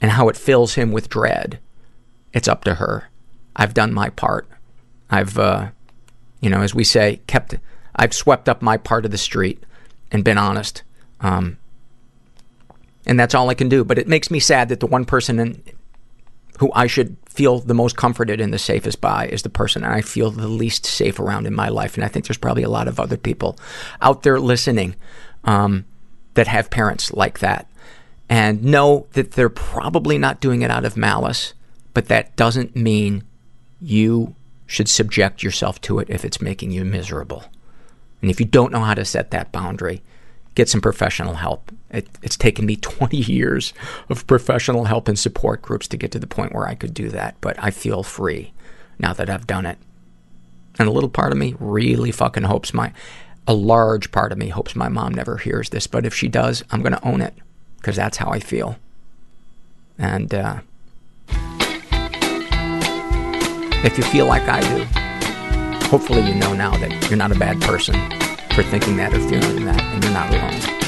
and how it fills him with dread, it's up to her. I've done my part. I've, uh, you know, as we say, kept, I've swept up my part of the street and been honest. Um, and that's all I can do. But it makes me sad that the one person in, who I should feel the most comforted and the safest by is the person I feel the least safe around in my life. And I think there's probably a lot of other people out there listening um, that have parents like that and know that they're probably not doing it out of malice, but that doesn't mean you should subject yourself to it if it's making you miserable. And if you don't know how to set that boundary, get some professional help. It, it's taken me *laughs* 20 years of professional help and support groups to get to the point where I could do that, but I feel free now that I've done it. And a little part of me really fucking hopes my, a large part of me hopes my mom never hears this, but if she does, I'm going to own it because that's how I feel. And uh, if you feel like I do, hopefully you know now that you're not a bad person for thinking that or feeling that, and you're not alone.